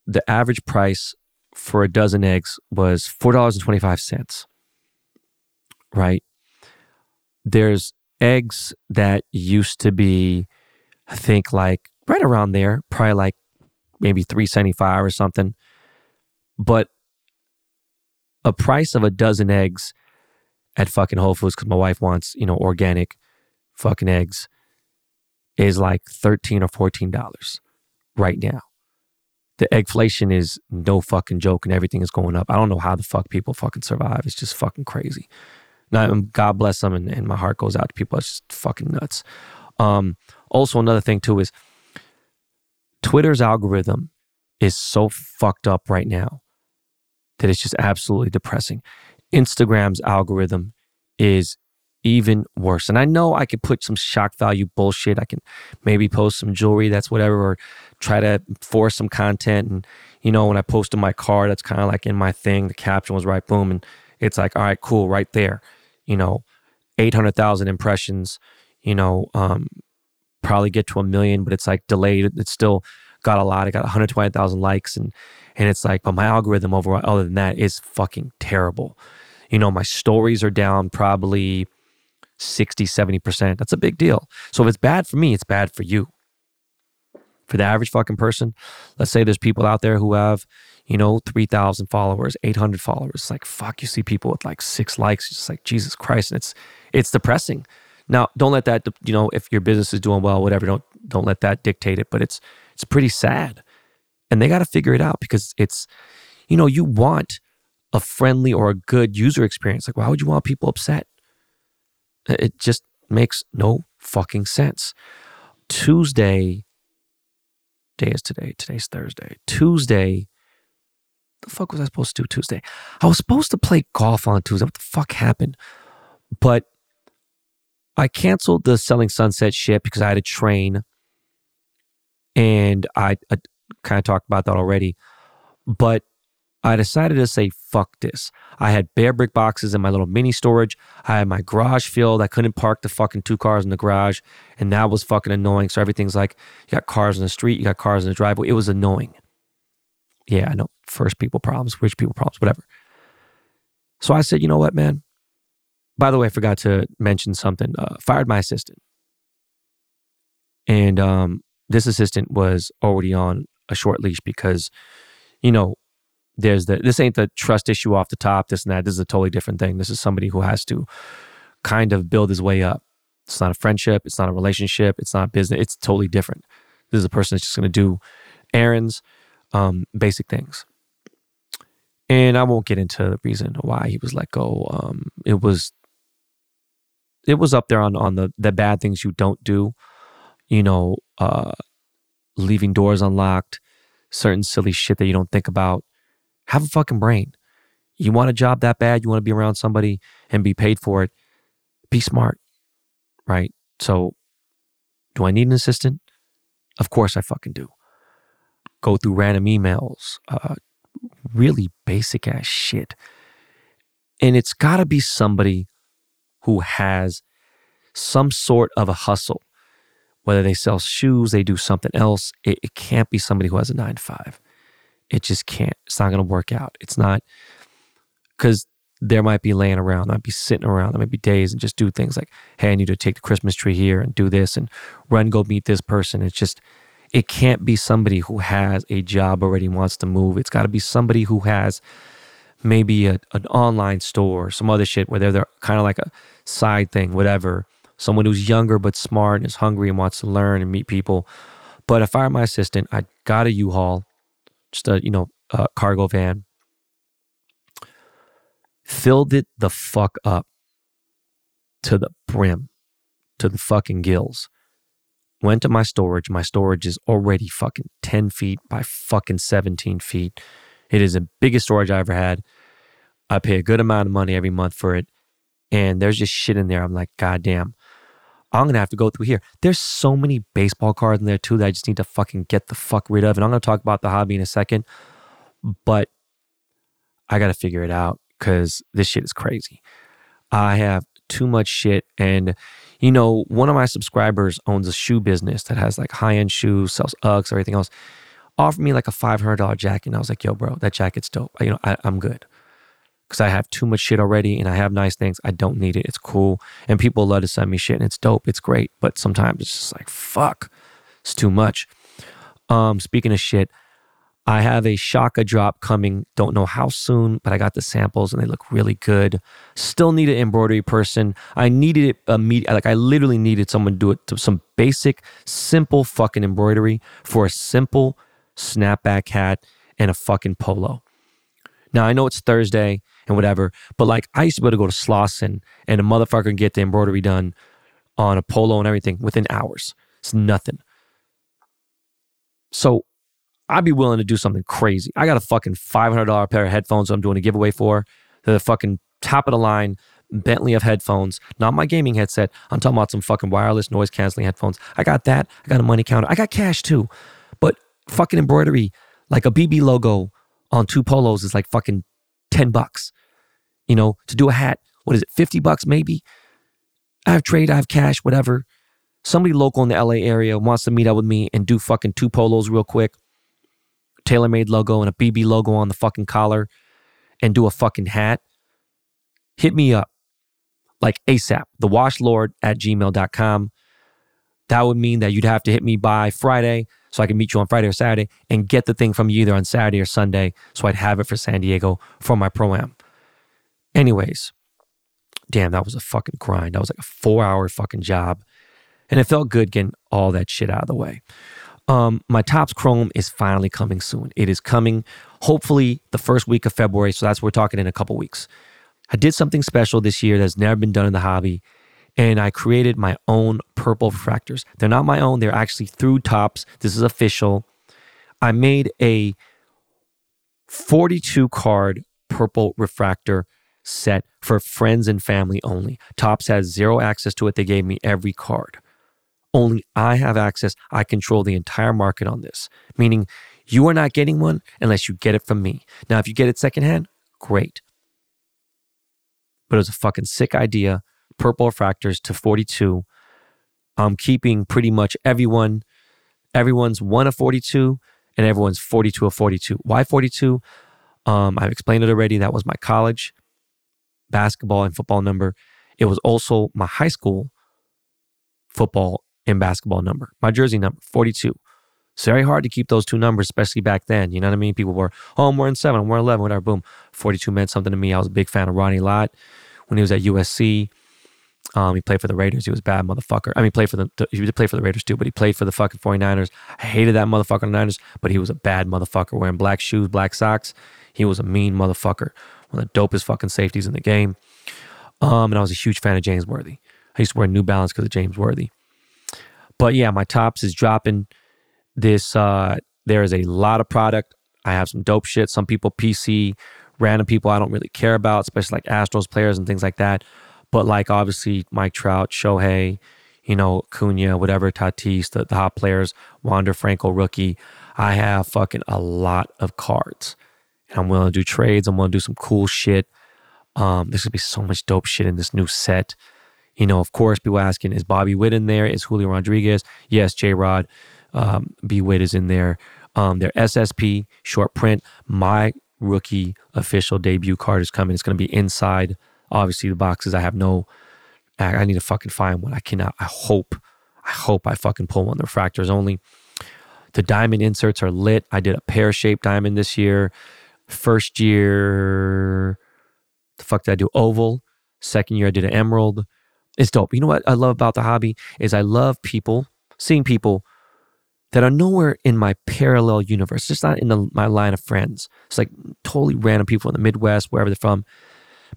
the average price for a dozen eggs was $4.25. Right? There's eggs that used to be, I think, like right around there, probably like maybe 375 or something. But a price of a dozen eggs at fucking Whole Foods because my wife wants, you know, organic fucking eggs is like 13 or 14 dollars right now. The eggflation is no fucking joke and everything is going up. I don't know how the fuck people fucking survive. It's just fucking crazy. Now, God bless them and, and my heart goes out to people. It's just fucking nuts. Um, also, another thing too is Twitter's algorithm is so fucked up right now that it's just absolutely depressing. Instagram's algorithm is even worse. And I know I could put some shock value bullshit. I can maybe post some jewelry that's whatever, or try to force some content. And, you know, when I posted my car, that's kind of like in my thing. The caption was right, boom. And it's like, all right, cool, right there. You know, 800,000 impressions, you know, um, probably get to a million, but it's like delayed. It's still got a lot. I got 120,000 likes. And, and it's like, but my algorithm overall, other than that, is fucking terrible. You know, my stories are down probably 60, 70%. That's a big deal. So if it's bad for me, it's bad for you. For the average fucking person, let's say there's people out there who have, you know, 3,000 followers, 800 followers. It's like, fuck, you see people with like six likes. It's just like, Jesus Christ. And it's, it's depressing Now, don't let that, you know, if your business is doing well, whatever, don't don't let that dictate it. But it's it's pretty sad, and they got to figure it out because it's, you know, you want a friendly or a good user experience. Like, why would you want people upset? It just makes no fucking sense. Tuesday, day is today. Today's Thursday. Tuesday. The fuck was I supposed to do Tuesday? I was supposed to play golf on Tuesday. What the fuck happened? But I canceled the Selling Sunset shit because I had a train. And I, I kind of talked about that already. But I decided to say, fuck this. I had bare brick boxes in my little mini storage. I had my garage filled. I couldn't park the fucking two cars in the garage. And that was fucking annoying. So everything's like, you got cars in the street, you got cars in the driveway. It was annoying. Yeah, I know. First people problems, rich people problems, whatever. So I said, you know what, man? By the way, I forgot to mention something. Uh, fired my assistant. And um, this assistant was already on a short leash because, you know, there's the this ain't the trust issue off the top, this and that. This is a totally different thing. This is somebody who has to kind of build his way up. It's not a friendship, it's not a relationship, it's not business, it's totally different. This is a person that's just gonna do errands, um, basic things. And I won't get into the reason why he was let go. Um, it was it was up there on on the the bad things you don't do. You know, uh, leaving doors unlocked, certain silly shit that you don't think about. Have a fucking brain. You want a job that bad, you want to be around somebody and be paid for it. Be smart, right? So, do I need an assistant? Of course I fucking do. Go through random emails, uh, really basic ass shit. And it's got to be somebody who has some sort of a hustle. Whether they sell shoes, they do something else. It, it can't be somebody who has a nine to five. It just can't. It's not going to work out. It's not because there might be laying around, i'd be sitting around, there might be days and just do things like, hey, I need to take the Christmas tree here and do this and run, go meet this person. It's just, it can't be somebody who has a job already wants to move. It's got to be somebody who has maybe a, an online store, some other shit where they're, kind of like a side thing, whatever. Someone who's younger but smart and is hungry and wants to learn and meet people. But if I were my assistant, I got a U-Haul, just a you know a cargo van, filled it the fuck up to the brim, to the fucking gills. Went to my storage. My storage is already fucking 10 feet by fucking 17 feet. It is the biggest storage I ever had. I pay a good amount of money every month for it. And there's just shit in there. I'm like, God damn. I'm gonna have to go through here. There's so many baseball cards in there too that I just need to fucking get the fuck rid of. And I'm gonna talk about the hobby in a second, but I gotta figure it out because this shit is crazy. I have too much shit, and you know, one of my subscribers owns a shoe business that has like high end shoes, sells Uggs, everything else. Offered me like a five hundred dollar jacket, and I was like, "Yo, bro, that jacket's dope. You know, I, I'm good." Because I have too much shit already and I have nice things. I don't need it. It's cool. And people love to send me shit and it's dope. It's great. But sometimes it's just like, fuck, it's too much. Um, speaking of shit, I have a Shaka drop coming. Don't know how soon, but I got the samples and they look really good. Still need an embroidery person. I needed it immediately. Like I literally needed someone to do it to some basic, simple fucking embroidery for a simple snapback hat and a fucking polo. Now I know it's Thursday and whatever. But like I used to be able to go to Slauson and a motherfucker can get the embroidery done on a polo and everything within hours. It's nothing. So I'd be willing to do something crazy. I got a fucking $500 pair of headphones I'm doing a giveaway for. They're the fucking top of the line Bentley of headphones, not my gaming headset. I'm talking about some fucking wireless noise canceling headphones. I got that. I got a money counter. I got cash too. But fucking embroidery, like a BB logo on two polos is like fucking 10 bucks. You know, to do a hat, what is it, 50 bucks maybe? I have trade, I have cash, whatever. Somebody local in the LA area wants to meet up with me and do fucking two polos real quick, TaylorMade logo and a BB logo on the fucking collar and do a fucking hat. Hit me up like ASAP, thewashlord at gmail.com. That would mean that you'd have to hit me by Friday so I can meet you on Friday or Saturday and get the thing from you either on Saturday or Sunday so I'd have it for San Diego for my pro am. Anyways, damn, that was a fucking grind. That was like a four hour fucking job. And it felt good getting all that shit out of the way. Um, my Topps Chrome is finally coming soon. It is coming hopefully the first week of February. So that's what we're talking in a couple weeks. I did something special this year that's never been done in the hobby. And I created my own purple refractors. They're not my own, they're actually through Topps. This is official. I made a 42 card purple refractor set for friends and family only. Topps has zero access to it. They gave me every card. Only I have access. I control the entire market on this, meaning you are not getting one unless you get it from me. Now, if you get it secondhand, great. But it was a fucking sick idea. Purple refractors to 42. I'm keeping pretty much everyone. Everyone's one of 42 and everyone's 42 of 42. Why 42? Um, I've explained it already. That was my college basketball and football number. It was also my high school football and basketball number, my jersey number, 42. It's very hard to keep those two numbers, especially back then. You know what I mean? People were, oh, I'm wearing seven, I'm wearing 11, whatever. Boom. 42 meant something to me. I was a big fan of Ronnie Lott when he was at USC. Um, he played for the Raiders. He was a bad motherfucker. I mean, played for the he did play for the Raiders too, but he played for the fucking 49ers. I hated that motherfucker the Niners, but he was a bad motherfucker wearing black shoes, black socks. He was a mean motherfucker. One of the dopest fucking safeties in the game. Um, and I was a huge fan of James Worthy. I used to wear New Balance because of James Worthy. But yeah, my Topps is dropping this. Uh, there is a lot of product. I have some dope shit. Some people PC, random people I don't really care about, especially like Astros players and things like that. But like obviously Mike Trout, Shohei, you know, Cunha, whatever, Tatis, the, the hot players, Wander Franco, rookie. I have fucking a lot of cards. And I'm willing to do trades. I'm willing to do some cool shit. Um, there's gonna be so much dope shit in this new set. You know, of course, people asking, is Bobby Witt in there? Is Julio Rodriguez? Yes, J Rod. Um, B Witt is in there. Um, their SSP short print. My rookie official debut card is coming. It's to be inside, obviously, the boxes. I have no, I need to fucking find one. I cannot, I hope, I hope I fucking pull one. The refractors only. The diamond inserts are lit. I did a pear shaped diamond this year. First year, the fuck did I do? Oval. Second year, I did an emerald. It's dope. You know what I love about the hobby is I love people, seeing people that are nowhere in my parallel universe, just not in the, my line of friends. It's like totally random people in the Midwest, wherever they're from,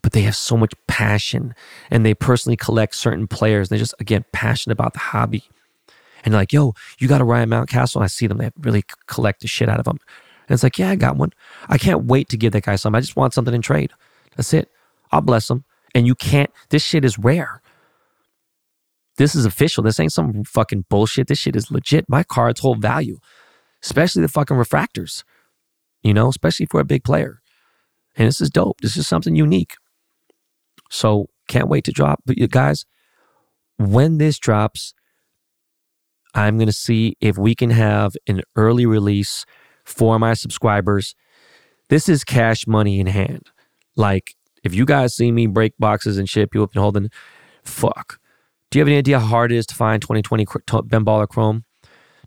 but they have so much passion and they personally collect certain players. They're just, again, passionate about the hobby. And they're like, yo, you got a Ryan Mountcastle? And I see them, they really collect the shit out of them. And it's like, yeah, I got one. I can't wait to give that guy something. I just want something in trade. That's it. I'll bless him. And you can't, this shit is rare. This is official. This ain't some fucking bullshit. This shit is legit. My cards hold value, especially the fucking refractors, you know, especially for a big player. And this is dope. This is something unique. So can't wait to drop. But you guys, when this drops, I'm going to see if we can have an early release for my subscribers. This is cash money in hand. Like, if you guys see me break boxes and shit, people have been holding, fuck. Do you have any idea how hard it is to find 2020 Ben Baller Chrome?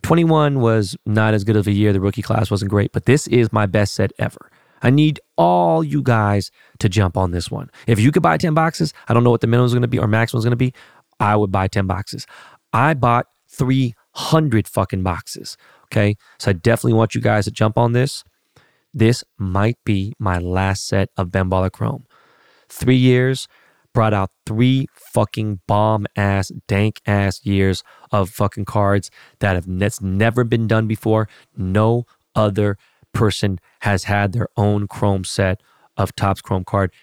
21 was not as good of a year. The rookie class wasn't great, but this is my best set ever. I need all you guys to jump on this one. If you could buy 10 boxes, I don't know what the minimum is going to be or maximum is going to be. I would buy 10 boxes. I bought 300 fucking boxes. Okay. So I definitely want you guys to jump on this. This might be my last set of Baller Chrome. Three years, brought out three fucking bomb ass, dank ass years of fucking cards that have that's never been done before. No other person has had their own Chrome set of Topps Chrome card,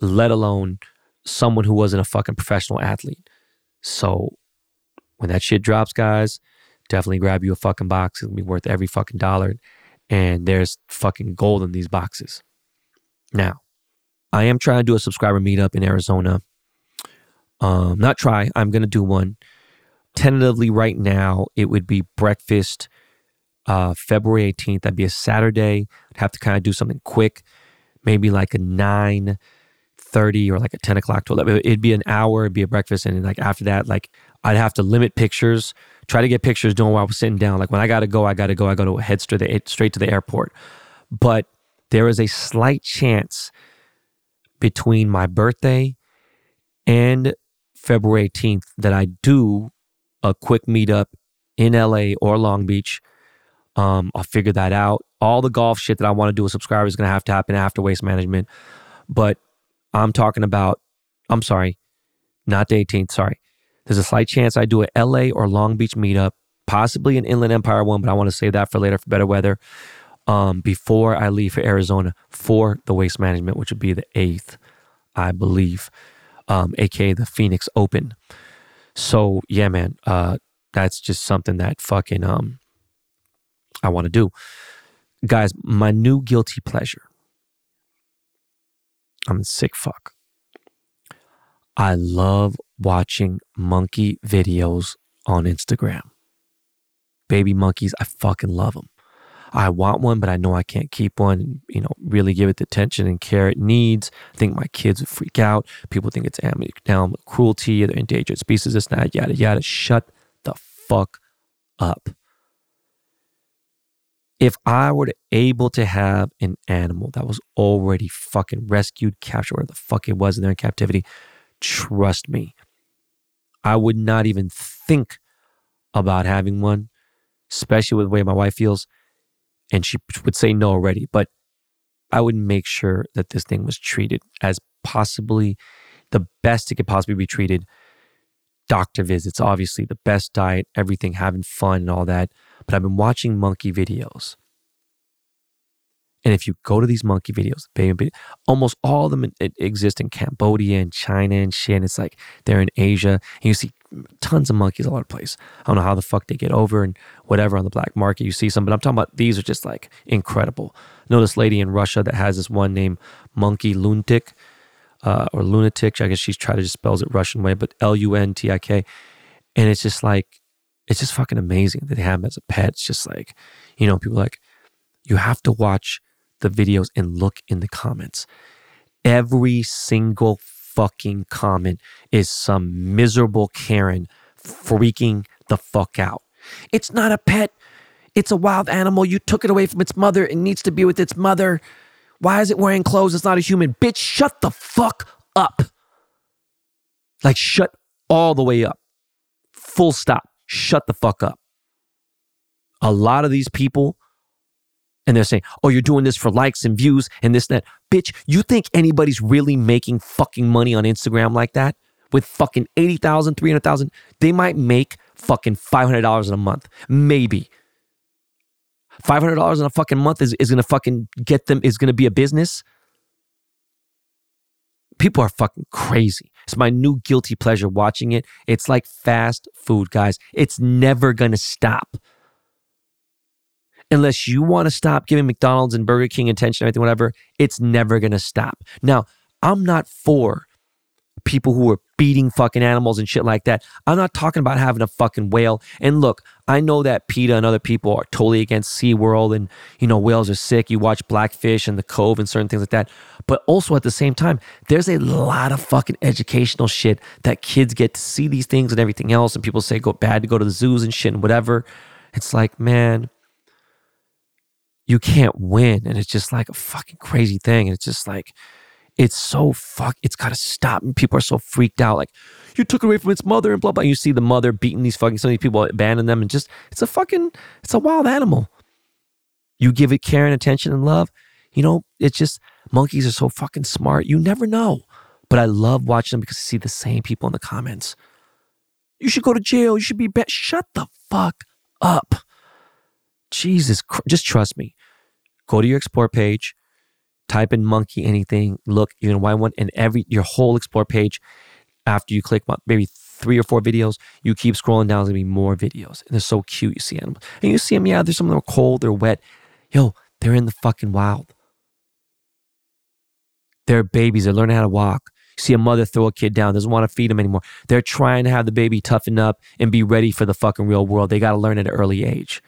let alone someone who wasn't a fucking professional athlete. So when that shit drops, guys, definitely grab you a fucking box. It'll be worth every fucking dollar. And there's fucking gold in these boxes. Now, I am trying to do a subscriber meetup in Arizona. Um, not try, I'm going to do one. Tentatively, right now, it would be breakfast uh, February 18th. That'd be a Saturday. I'd have to kind of do something quick, maybe like a 9 30 or like a 10 o'clock to 11. It'd be an hour, it'd be a breakfast. And like after that, like I'd have to limit pictures, try to get pictures doing while I was sitting down. Like when I got to go, I got to go. I got to head straight to the airport. But there is a slight chance between my birthday and February 18th that I do a quick meetup in LA or Long Beach. Um, I'll figure that out. All the golf shit that I want to do with subscribers is going to have to happen after waste management. But I'm talking about, I'm sorry, not the 18th, sorry. There's a slight chance I do a LA or Long Beach meetup, possibly an Inland Empire one, but I want to save that for later for better weather. Um, before I leave for Arizona for the waste management, which would be the 8th, I believe, um, aka the Phoenix Open. So yeah, man, uh, that's just something that fucking um I want to do. Guys, my new guilty pleasure. I'm a sick fuck. I love watching monkey videos on Instagram. Baby monkeys, I fucking love them. I want one, but I know I can't keep one you know, really give it the attention and care it needs. I think my kids would freak out. People think it's animal cruelty, they're endangered species, this, that, yada, yada. Shut the fuck up. If I were able to have an animal that was already fucking rescued, captured, where the fuck it was, and they're in captivity, trust me, I would not even think about having one, especially with the way my wife feels and she would say no already, but I would make sure that this thing was treated as possibly the best it could possibly be treated. Doctor visits, obviously, the best diet, everything, having fun and all that. But I've been watching monkey videos and if you go to these monkey videos, almost all of them exist in Cambodia and China and shit. And it's like they're in Asia and you see tons of monkeys all over the place. I don't know how the fuck they get over and whatever on the black market. You see some, but I'm talking about these are just like incredible. I know this lady in Russia that has this one named Monkey Lunatic uh, or Lunatic. I guess she's trying to just spells it Russian way, but L U N T I K. And it's just like, it's just fucking amazing that they have them as a pet. It's just like, you know, people like, you have to watch the videos and look in the comments. Every single fucking comment is some miserable Karen freaking the fuck out. It's not a pet. It's a wild animal. You took it away from its mother. It needs to be with its mother. Why is it wearing clothes? It's not a human. Bitch, shut the fuck up. Like, shut all the way up. Full stop. Shut the fuck up. A lot of these people and they're saying, oh, you're doing this for likes and views and this, that. Bitch, you think anybody's really making fucking money on Instagram like that? With fucking 80,000, 300,000? They might make fucking $500 in a month. Maybe. $500 in a fucking month is, is gonna fucking get them, is gonna be a business. People are fucking crazy. It's my new guilty pleasure watching it. It's like fast food, guys. It's never gonna stop unless you want to stop giving McDonald's and Burger King attention, everything, whatever, it's never going to stop. Now, I'm not for people who are beating fucking animals and shit like that. I'm not talking about having a fucking whale. And look, I know that PETA and other people are totally against SeaWorld and, you know, whales are sick. You watch Blackfish and The Cove and certain things like that. But also at the same time, there's a lot of fucking educational shit that kids get to see these things and everything else. And people say go bad to go to the zoos and shit and whatever. It's like, man, you can't win. And it's just like a fucking crazy thing. And it's just like, it's so fuck, it's got to stop. And people are so freaked out. Like, you took away from its mother and blah, blah. You see the mother beating these fucking, of these people abandon them and just, it's a fucking, it's a wild animal. You give it care and attention and love. You know, it's just, monkeys are so fucking smart. You never know. But I love watching them because I see the same people in the comments. You should go to jail. You should be. Shut the fuck up. Jesus, just trust me. Go to your explore page, type in monkey anything, look, you're gonna find one, and every your whole explore page, after you click maybe three or four videos, you keep scrolling down, there's gonna be more videos. And they're so cute. You see animals. And you see them, yeah, there's some of them are cold, they're wet. Yo, they're in the fucking wild. They're babies, they're learning how to walk. You see a mother throw a kid down, doesn't want to feed them anymore. They're trying to have the baby toughen up and be ready for the fucking real world. They gotta learn at an early age.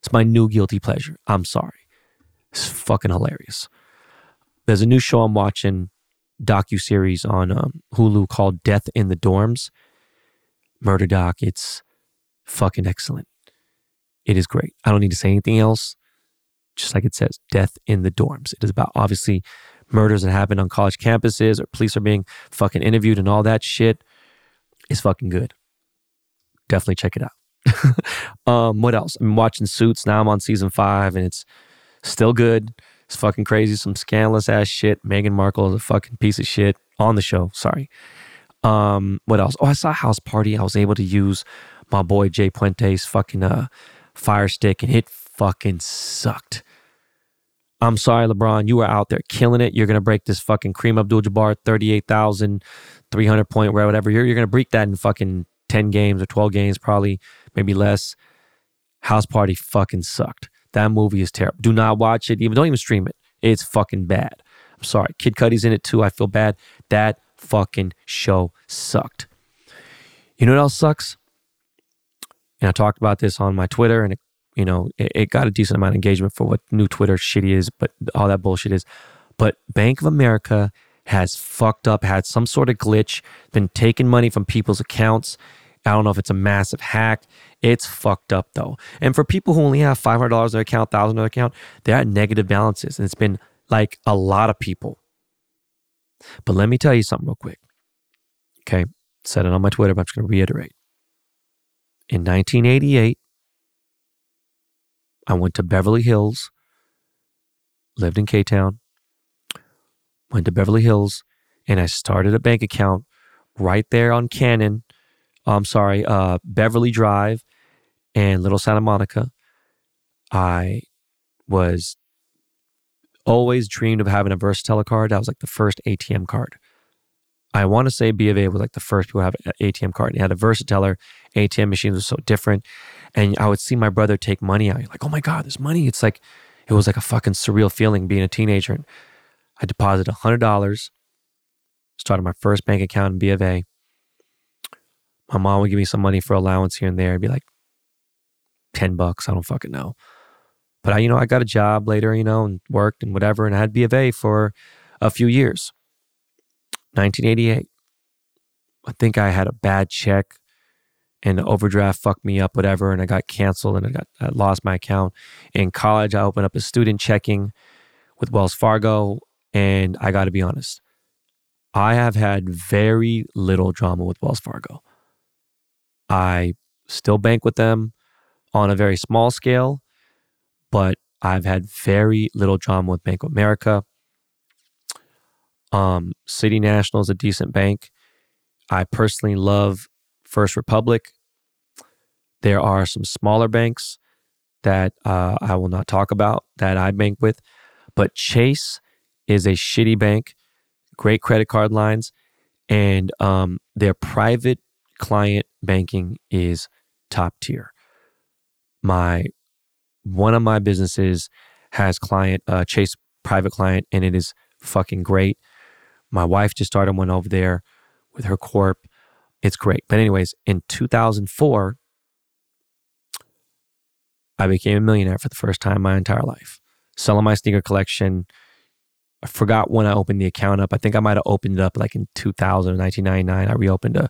It's my new guilty pleasure. I'm sorry. It's fucking hilarious. There's a new show I'm watching, docu series on um, Hulu called Death in the Dorms. Murder doc. It's fucking excellent. It is great. I don't need to say anything else. Just like it says, Death in the Dorms. It is about obviously murders that happen on college campuses or police are being fucking interviewed and all that shit It's fucking good. Definitely check it out. um, what else? I'm watching Suits now. I'm on season five and it's still good. It's fucking crazy. Some scandalous ass shit. Meghan Markle is a fucking piece of shit on the show. Sorry. Um, what else? Oh, I saw House Party. I was able to use my boy Jay Puente's fucking uh, Fire Stick, and it fucking sucked. I'm sorry, LeBron. You were out there killing it. You're gonna break this fucking Kareem Abdul-Jabbar 38,300 point whatever. You're you're gonna break that in fucking 10 games or 12 games, probably maybe less. House Party fucking sucked. That movie is terrible. Do not watch it. Even don't even stream it. It's fucking bad. I'm sorry. Kid Cudi's in it too. I feel bad. That fucking show sucked. You know what else sucks? And I talked about this on my Twitter, and it, you know, it, it got a decent amount of engagement for what new Twitter shitty is, but all that bullshit is. But Bank of America has fucked up, had some sort of glitch, been taking money from people's accounts. I don't know if it's a massive hack. It's fucked up though. And for people who only have $500 in their account, 1,000 in their account, they're at negative balances. And it's been like a lot of people. But let me tell you something real quick. Okay. Said it on my Twitter, but I'm just going to reiterate. In 1988, I went to Beverly Hills, lived in K Town, went to Beverly Hills, and I started a bank account right there on Cannon. I'm sorry, uh, Beverly Drive and Little Santa Monica. I was always dreamed of having a Versateller card. That was like the first ATM card. I want to say B of A was like the first people to have an ATM card. And it had a Versateller. ATM machines were so different. And I would see my brother take money out. Like, oh my God, there's money. It's like, it was like a fucking surreal feeling being a teenager. And I deposited $100, started my first bank account in B of A. My mom would give me some money for allowance here and there. It'd be like 10 bucks. I don't fucking know. But I, you know, I got a job later, you know, and worked and whatever, and I had B of A for a few years. 1988. I think I had a bad check and the overdraft fucked me up, whatever, and I got canceled and I got I lost my account. In college, I opened up a student checking with Wells Fargo, and I got to be honest, I have had very little drama with Wells Fargo. I still bank with them on a very small scale, but I've had very little drama with Bank of America. Um, City National is a decent bank. I personally love First Republic. There are some smaller banks that uh, I will not talk about that I bank with, but Chase is a shitty bank, great credit card lines, and um, their private client banking is top tier. My one of my businesses has client uh, Chase private client, and it is fucking great. My wife just started one over there with her corp. It's great. But anyways, in 2004, I became a millionaire for the first time in my entire life. Selling my sneaker collection. I forgot when I opened the account up. I think I might have opened it up like in 2000 1999. I reopened a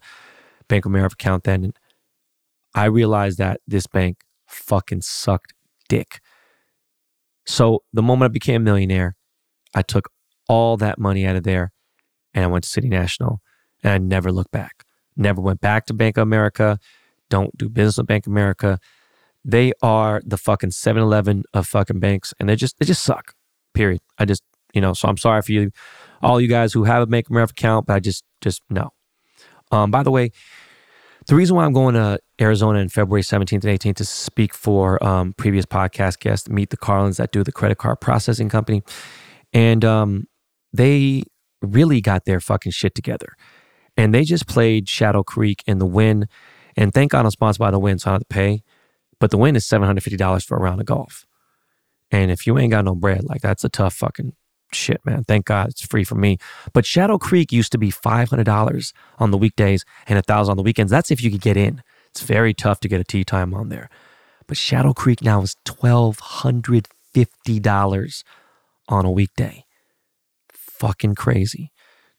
Bank of America account then. And I realized that this bank fucking sucked dick. So the moment I became a millionaire, I took all that money out of there and I went to City National and I never looked back. Never went back to Bank of America. Don't do business with Bank of America. They are the fucking 7-Eleven of fucking banks and they just they just suck. Period. I just, you know, so I'm sorry for you all you guys who have a Bank of America account, but I just just no. Um, by the way, the reason why I'm going to Arizona in February 17th and 18th to speak for um, previous podcast guests, meet the Carlins that do the credit card processing company. And um, they really got their fucking shit together. And they just played Shadow Creek in the Wynn. And thank God I'm sponsored by the Wynn, so I don't have to pay. But the Wynn is $750 for a round of golf. And if you ain't got no bread, like that's a tough fucking shit, man. Thank God it's free for me. But Shadow Creek used to be $500 on the weekdays and 1000 on the weekends. That's if you could get in. It's very tough to get a tee time on there. But Shadow Creek now is $1,250 on a weekday. Fucking crazy.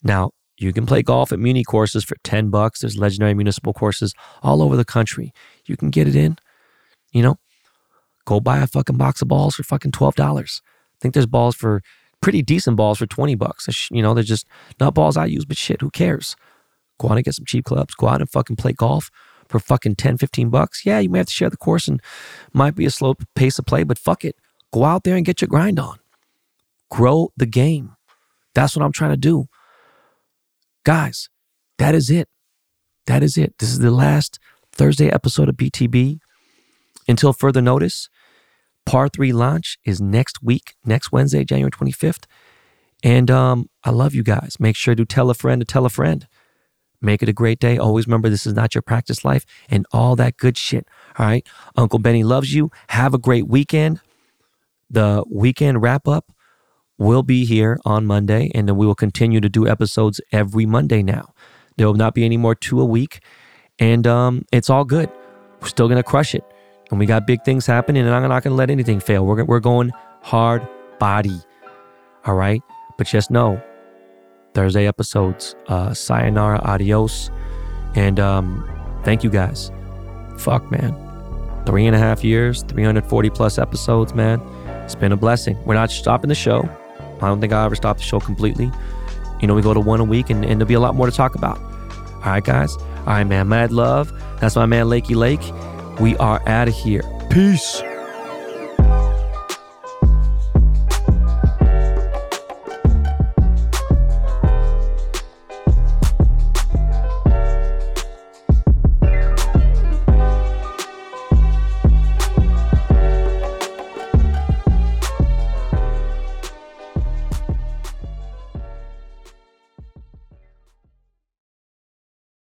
Now, you can play golf at Muni courses for 10 bucks. There's legendary municipal courses all over the country. You can get it in. You know, go buy a fucking box of balls for fucking $12. I think there's balls for pretty decent balls for 20 bucks. You know, they're just not balls I use, but shit, who cares? Go out and get some cheap clubs. Go out and fucking play golf for fucking 10, 15 bucks. Yeah, you may have to share the course and might be a slow pace of play, but fuck it. Go out there and get your grind on. Grow the game. That's what I'm trying to do. Guys, that is it. That is it. This is the last Thursday episode of BTB. Until further notice, Par 3 launch is next week, next Wednesday, January 25th. And um, I love you guys. Make sure to tell a friend to tell a friend. Make it a great day. Always remember this is not your practice life and all that good shit. All right. Uncle Benny loves you. Have a great weekend. The weekend wrap up will be here on Monday, and then we will continue to do episodes every Monday now. There will not be any more two a week, and um, it's all good. We're still gonna crush it, and we got big things happening, and I'm not gonna let anything fail. We're we're going hard body, all right. But just know, Thursday episodes. Uh, sayonara, adios, and um, thank you guys. Fuck, man. Three and a half years, 340 plus episodes, man. It's been a blessing. We're not stopping the show. I don't think I'll ever stop the show completely. You know, we go to one a week and, and there'll be a lot more to talk about. All right, guys. All right, man. Mad love. That's my man, Lakey Lake. We are out of here. Peace.